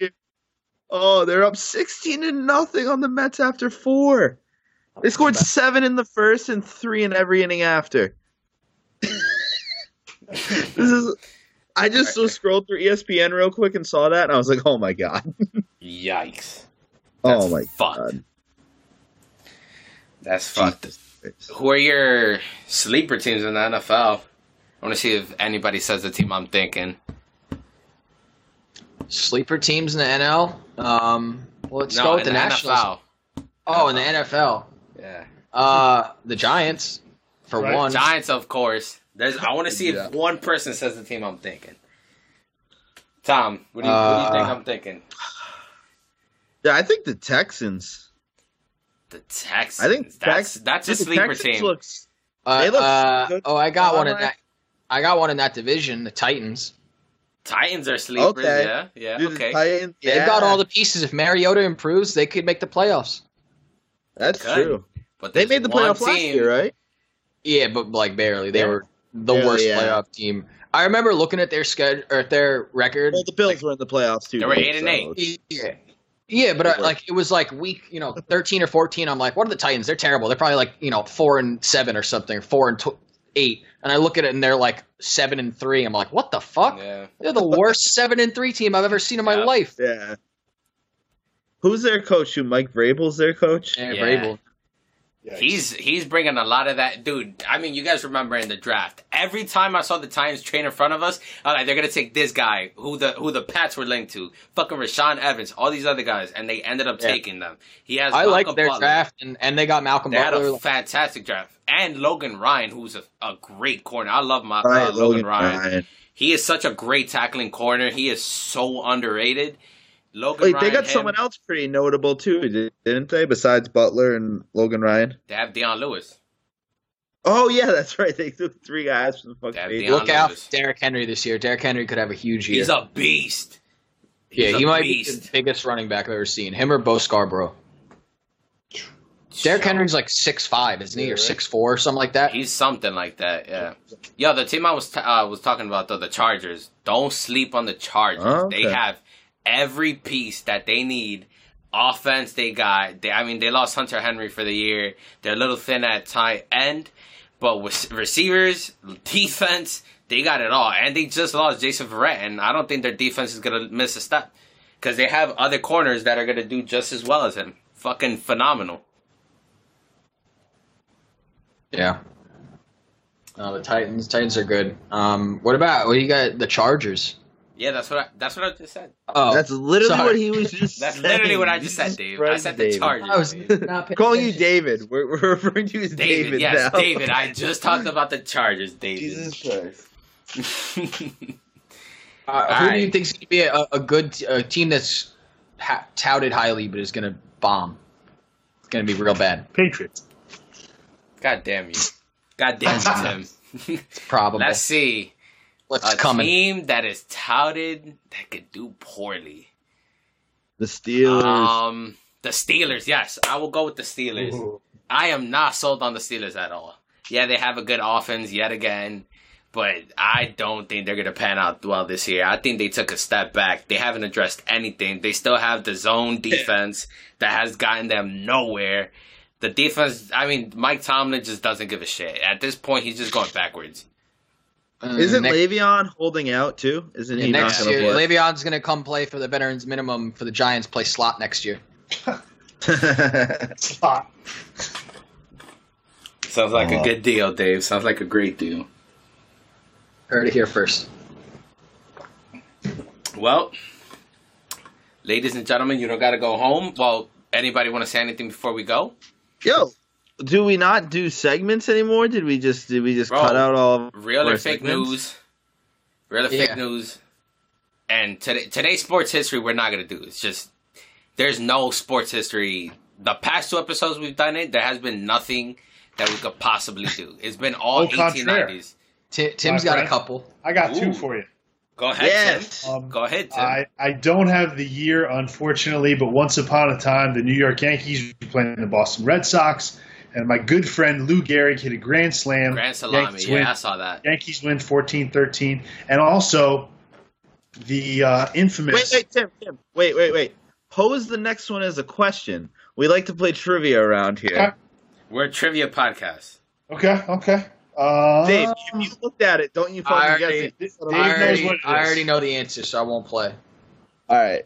Oh, they're up sixteen to nothing on the Mets after four. They scored seven in the first and three in every inning after. *laughs* this is. I just was scrolled through ESPN real quick and saw that, and I was like, "Oh my god! Yikes. Oh my fucked. god!" That's fucked. Who are your sleeper teams in the NFL? I want to see if anybody says the team I'm thinking. Sleeper teams in the NL. Um, well, let's no, go with in the, the Nationals. NFL. Oh, in the NFL. Yeah. Uh, the Giants for Right. one. Giants, of course. There's. I want to see Yeah. if one person says the team I'm thinking. Tom, what do you, what do you think Uh, I'm thinking? Yeah, I think the Texans. The Texans. I think that's Tex- that's a the sleeper Texans team. Looks, Uh, They look uh, good. oh, I got one in that. I got one in that division. The Titans. Titans are sleepers. Okay. Yeah, yeah. dude, the okay. Titans- They've yeah, got all the pieces. If Mariota improves, they could make the playoffs. That's Good. true. But They made the one playoffs last year, right? Yeah, but like barely. They Yeah. were the Barely, worst yeah. playoff team. I remember looking at their schedule or their record. Well, the Bills were in the playoffs too. They were eight and so- eight. Yeah. Yeah, but They uh, like it was like week, you know, thirteen or fourteen. I'm like, what are the Titans? They're terrible. They're probably like you know four and seven or something, four and tw- eight. And I look at it and they're like seven and three. I'm like, what the fuck? Yeah. They're the worst seven and three team I've ever seen in my Yeah. life. Yeah. Who's their coach? Who Mike Vrabel's their coach? Yeah, Yeah. Vrabel. Yikes. He's he's bringing a lot of that, dude. I mean, you guys remember in the draft, every time I saw the Titans train in front of us, I was like, they're gonna take this guy who the who the Pats were linked to, fucking Rashaan Evans, all these other guys, and they ended up Yeah. taking them. He has. I like their Butler. draft, and, and they got Malcolm They had a fantastic draft, and Logan Ryan, who's a, a great corner. I love my uh, Logan, Ryan. Ryan. He is such a great tackling corner. He is so underrated. Logan Wait, Ryan, they got him, someone else pretty notable too, didn't they? Besides Butler and Logan Ryan. They have Dion Lewis. Oh yeah, that's right. They took three guys from the fucking. That'd be Look out Lewis. for Derrick Henry this year. Derrick Henry could have a huge year. He's a beast. yeah, he a might be the biggest running back I've ever seen. Him or Bo Scarborough. Derrick Henry's like six five, isn't he, Yeah, or six four or something like that? He's something like that, yeah. Yo, the team I was t- uh, was talking about though, the Chargers. Don't sleep on the Chargers. Oh, They have every piece that they need. Offense, they got. They, I mean, they lost Hunter Henry for the year. They're a little thin at tight end, but with receivers, defense, they got it all. And they just lost Jason Verrett, and I don't think their defense is gonna miss a step because they have other corners that are gonna do just as well as him. Fucking phenomenal. Yeah. No, the Titans. Titans are good. Um, what about what you got? The Chargers. Yeah, that's what I, that's what I just said. Oh, That's literally sorry. what he was just. *laughs* That's saying. literally what I just said, Dave. I said to the David. Chargers. I was not paying *laughs* Calling you. David. We're, we're referring to you as David, David, yes, now. David. I *laughs* just talked about the Chargers, David. Jesus Christ. Uh, who All do you think's going to be a, a good a team that's ha- touted highly, but is going to bomb? It's going to be real bad. Patriots. God damn you. God damn you, Tim. It's probable. Let's see. What's A coming? team that is touted that could do poorly. The Steelers. Um, the Steelers. Yes, I will go with the Steelers. Ooh. I am not sold on the Steelers at all. Yeah, they have a good offense yet again, but I don't think they're going to pan out well this year. I think they took a step back. They haven't addressed anything. They still have the zone defense that has gotten them nowhere. The defense, I mean, Mike Tomlin just doesn't give a shit. At this point, he's just going backwards. Uh, Isn't next, Le'Veon holding out too? Isn't he yeah, not next going year? to play? Le'Veon's going to come play for the veterans minimum for the Giants. Play slot next year. *laughs* Slot. Sounds like Uh-huh. a good deal, Dave. Sounds like a great deal. Heard it here first. Well, ladies and gentlemen, you don't got to go home. Well, anybody want to say anything before we go? Yo, do we not do segments anymore? Did we just did we just Bro, cut out all? Real Or or fake segments? news? Real or Yeah. fake news? And today, today's sports history, we're not gonna do. It's just there's no sports history. The past two episodes we've done it, there has been nothing that we could possibly do. It's been all Au contraire. 1890s. Ti- Tim's My got a couple. I got two for you. Go ahead, Yes. Tim. Um, Go ahead, Tim. I, I don't have the year, unfortunately, but once upon a time, the New York Yankees were playing the Boston Red Sox, and my good friend Lou Gehrig hit a grand slam. Grand Salami. Yankees Yeah, win, I saw that. Yankees win 14-13. And also, the uh, infamous... Wait, wait, Tim, Tim. Wait, wait, wait. Pose the next one as a question. We like to play trivia around here. Okay. We're a trivia podcast. Okay, okay. Uh, Dave, if you looked at it, don't you I fucking already, guess it? Dave I, knows already, what it I already know the answer, so I won't play. All right.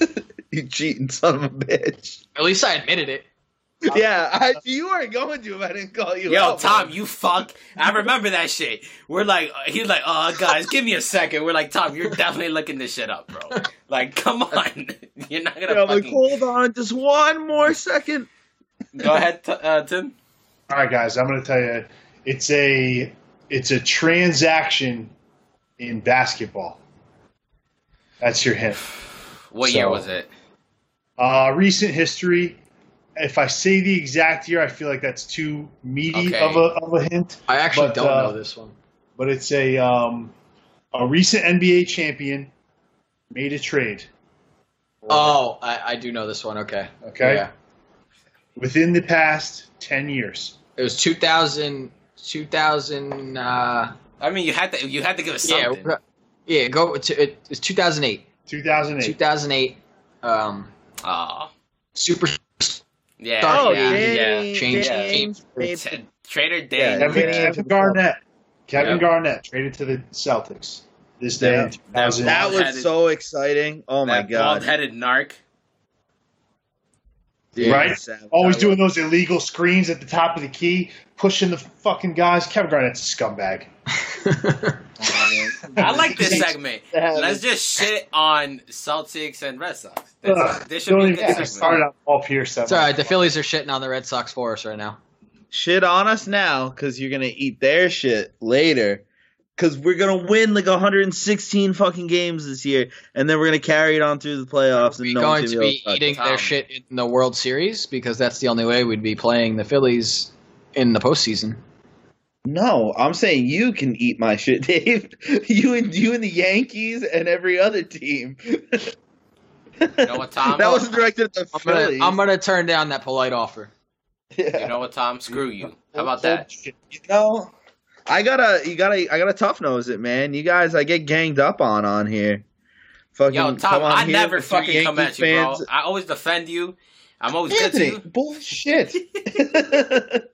*laughs* you cheating son of a bitch. At least I admitted it. *laughs* Yeah, I, you weren't going to if I didn't call you Yo, out. Tom, man. you fuck. I remember that shit. We're like, he's like, oh, guys, give me a second. We're like, Tom, you're definitely looking this shit up, bro. Like, come on. *laughs* You're not gonna Yeah, I'm like, hold on, just one more second. Go ahead, t- uh, Tim. All right, guys, I'm going to tell you, it's a it's a transaction in basketball. That's your hint. What So- year was it? Uh, recent history. If I say the exact year, I feel like that's too meaty Okay. of a of a hint. I actually But, don't uh, know this one. But it's a um, a recent NBA champion made a trade. Oh, I, I do know this one. Okay. Okay. Yeah. Within the past ten years. It was 2000, 2000 uh, I mean, you had to you had to give us yeah, something. we're- yeah, go to, it was 2008. 2008. 2008, um, Aw. super yeah, Oh, yeah, Danny- yeah. Change Danny games. made- T- Trader Yeah, Dan. Kevin, Yeah. Kevin Garnett. Kevin Yep. Garnett traded to the Celtics this day Yeah. in 2000. That was Bald-headed- so exciting. Oh my that god. bald-headed narc. Yeah. Right? Sad. Always That doing those illegal screens at the top of the key, pushing the fucking guys. Kevin Garnett's a scumbag. *laughs* Oh, I like this segment. *laughs* Let's just shit on Celtics and Red Sox. Ugh, this should don't be a even good get segment. started on Paul Pierce. it's all right. The Phillies are shitting on the Red Sox for us right now. shit on us now because you're gonna eat their shit later. Because we're gonna win like 116 fucking games this year, and then we're gonna carry it on through the playoffs. And We're no going to be able to touch eating their shit in the World Series because that's the only way we'd be playing the Phillies in the postseason. No, I'm saying you can eat my shit, *laughs* Dave. You and you and the Yankees and every other team. You know what, Tom? *laughs* that wasn't directed at the I'm gonna, Phillies. I'm gonna turn down that polite offer. yeah. You know what, Tom? Screw you. How about that? You know, I gotta, you gotta, I gotta tough nose it, man. You guys, I get ganged up on on here. Fucking Yo, come Tom, on I here, never fucking come at Yankee you, bro. fans. I always defend you. I'm always good to you. bullshit. *laughs* *laughs*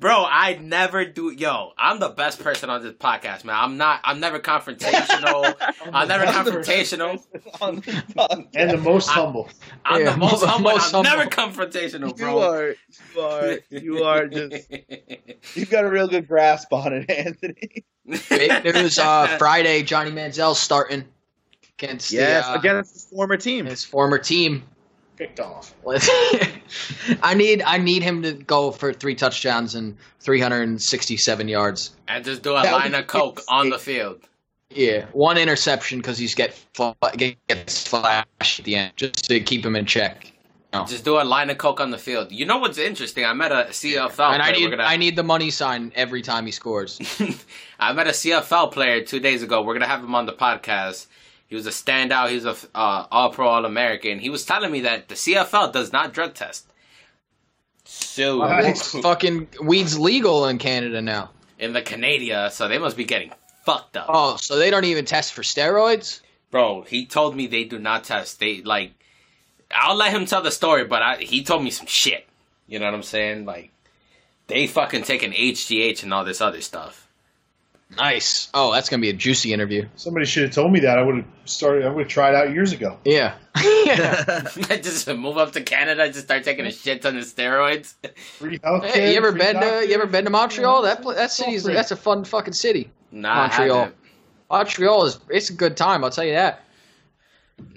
Bro, I never do. Yo, I'm the best person on this podcast, man. I'm not. I'm never confrontational. *laughs* I'm never confrontational. The and the most humble. I'm Yeah, the most *laughs* most humble. humble. I'm never confrontational, You are, you are, you are just. You've got a real good grasp on it, *laughs* Anthony. Big news uh, Friday. Johnny Manziel starting against Yes, the, uh, against his former team. his former team. Picked off. *laughs* I need I need him to go for three touchdowns and 367 yards. and just do a That line of coke be- on the field. Yeah, one interception because he's get fl- gets flash at the end just to keep him in check. Just do a line of coke on the field. You know what's interesting? I met a CFL and I need gonna- I need the money sign every time he scores. *laughs* I met a CFL player two days ago. We're gonna have him on the podcast. He was a standout. He was a uh, All Pro, All American. He was telling me that the CFL does not drug test. So Nice. Fucking weed's legal in Canada now. in the Canada, so they must be getting fucked up, Oh, so they don't even test for steroids? bro. He told me they do not test. They like, I'll let him tell the story, but I, he told me some shit. You know what I'm saying? Like, they fucking taking HGH and all this other stuff. Nice. Oh, that's gonna be a juicy interview. Somebody should have told me that. I would have started. I would have tried out years ago. Yeah. *laughs* yeah. just move up to Canada, just start taking a shit ton of steroids. Free healthcare. Hey, you ever free been to you ever been to Montreal? That pla- that city's free. that's a fun fucking city. Nah, Montreal. Montreal is it's a good time. I'll tell you that.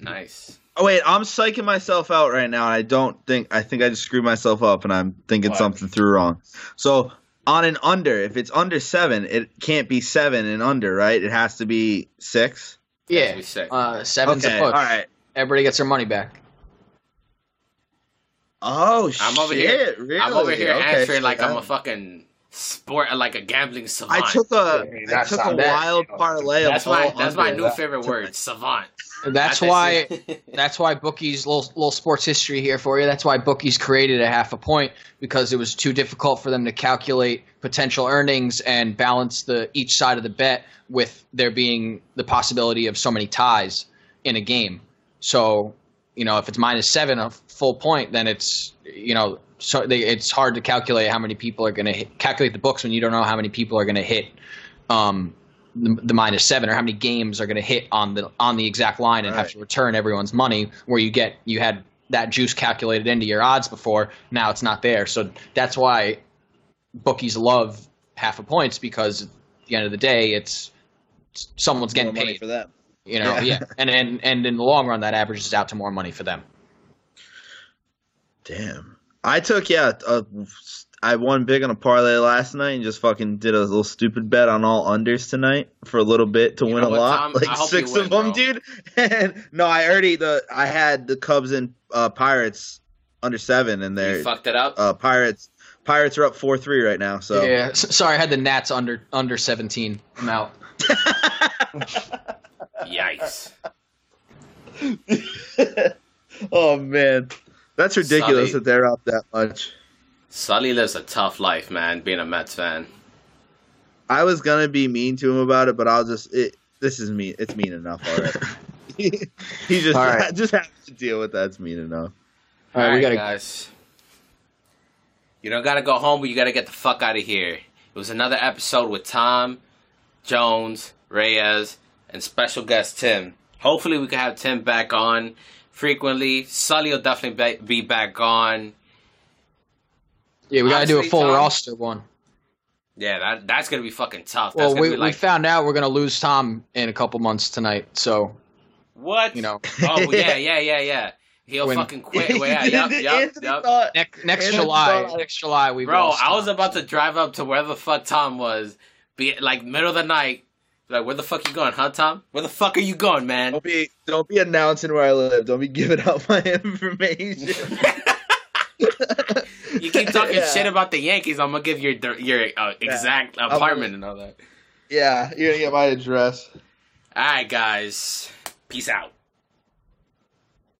Nice. Oh wait, I'm psyching myself out right now, I don't think I think I just screwed myself up, and I'm thinking What? something through wrong. So on an under, if it's under seven, it can't be seven and under, right? It has to be six. Yeah, we say. uh, seven's Okay, a push. right. Everybody gets their money back. Oh I'm over shit! here. Really? I'm over here Okay, answering so like I'm a fucking sport, like a gambling savant. I took a Hey, I took a not bad. wild parlay. that's of my that's my new favorite word, savant. That's why. *laughs* That's why bookies little little sports history here for you. That's why bookies created a half a point because it was too difficult for them to calculate potential earnings and balance the each side of the bet with there being the possibility of so many ties in a game. So, you know, if it's minus seven a full point, then it's you know so they, it's hard to calculate how many people are going to calculate the books when you don't know how many people are going to hit um, the, the minus seven or how many games are going to hit on the on the exact line and have to return everyone's money where you get you had that juice calculated into your odds before now it's not there so that's why bookies love half a points because at the end of the day it's someone's getting paid for that. you know Yeah. yeah, and, and and in the long run that averages out to more money for them Damn. I took yeah. A, I won big on a parlay last night and just fucking did a little stupid bet on all unders tonight for a little bit to You win a what, lot, Tom? *laughs* like six you of win, them, bro. dude. *laughs* And no, I already the I had the Cubs and uh, Pirates under seven, and they're fucked it up. uh, Pirates. Pirates are up four three right now. So yeah s- sorry i had the nats under under 17 i'm out *laughs* Yikes. oh man, that's ridiculous Sully. that they're up that much. Sully lives a tough life, man. Being a Mets fan. I was gonna be mean to him about it, but I'll just it. This is mean. It's mean enough already. *laughs* *laughs* he just All right. just has to deal with that. It's mean enough. all right, we gotta guys. You don't gotta go home, but you gotta get the fuck out of here. It was another episode with Tom, Jones, Reyes, and special guest Tim. Hopefully, we can have Tim back on frequently. Sully will definitely be- be back on. Yeah we gotta do a full Tom, roster one Yeah, that that's gonna be fucking tough. That's Well, we, be like we found out we're gonna lose Tom in a couple months tonight, so what? you know Oh yeah, *laughs* yeah, yeah, yeah. He'll When- fucking quit. Well, yeah, yep, yep, yep. thought- next next July, it's- next July we Bro, lost I was Tom. about to drive up to where the fuck Tom was, be like middle of the night. Like, where the fuck you going, huh, Tom? Where the fuck are you going, man? Don't be don't be announcing where I live. Don't be giving out *laughs* my information. *laughs* You keep talking Yeah. shit about the Yankees. I'm gonna give your your uh, exact gonna- apartment and all that. yeah, you're gonna get my address. All right, guys. Peace out.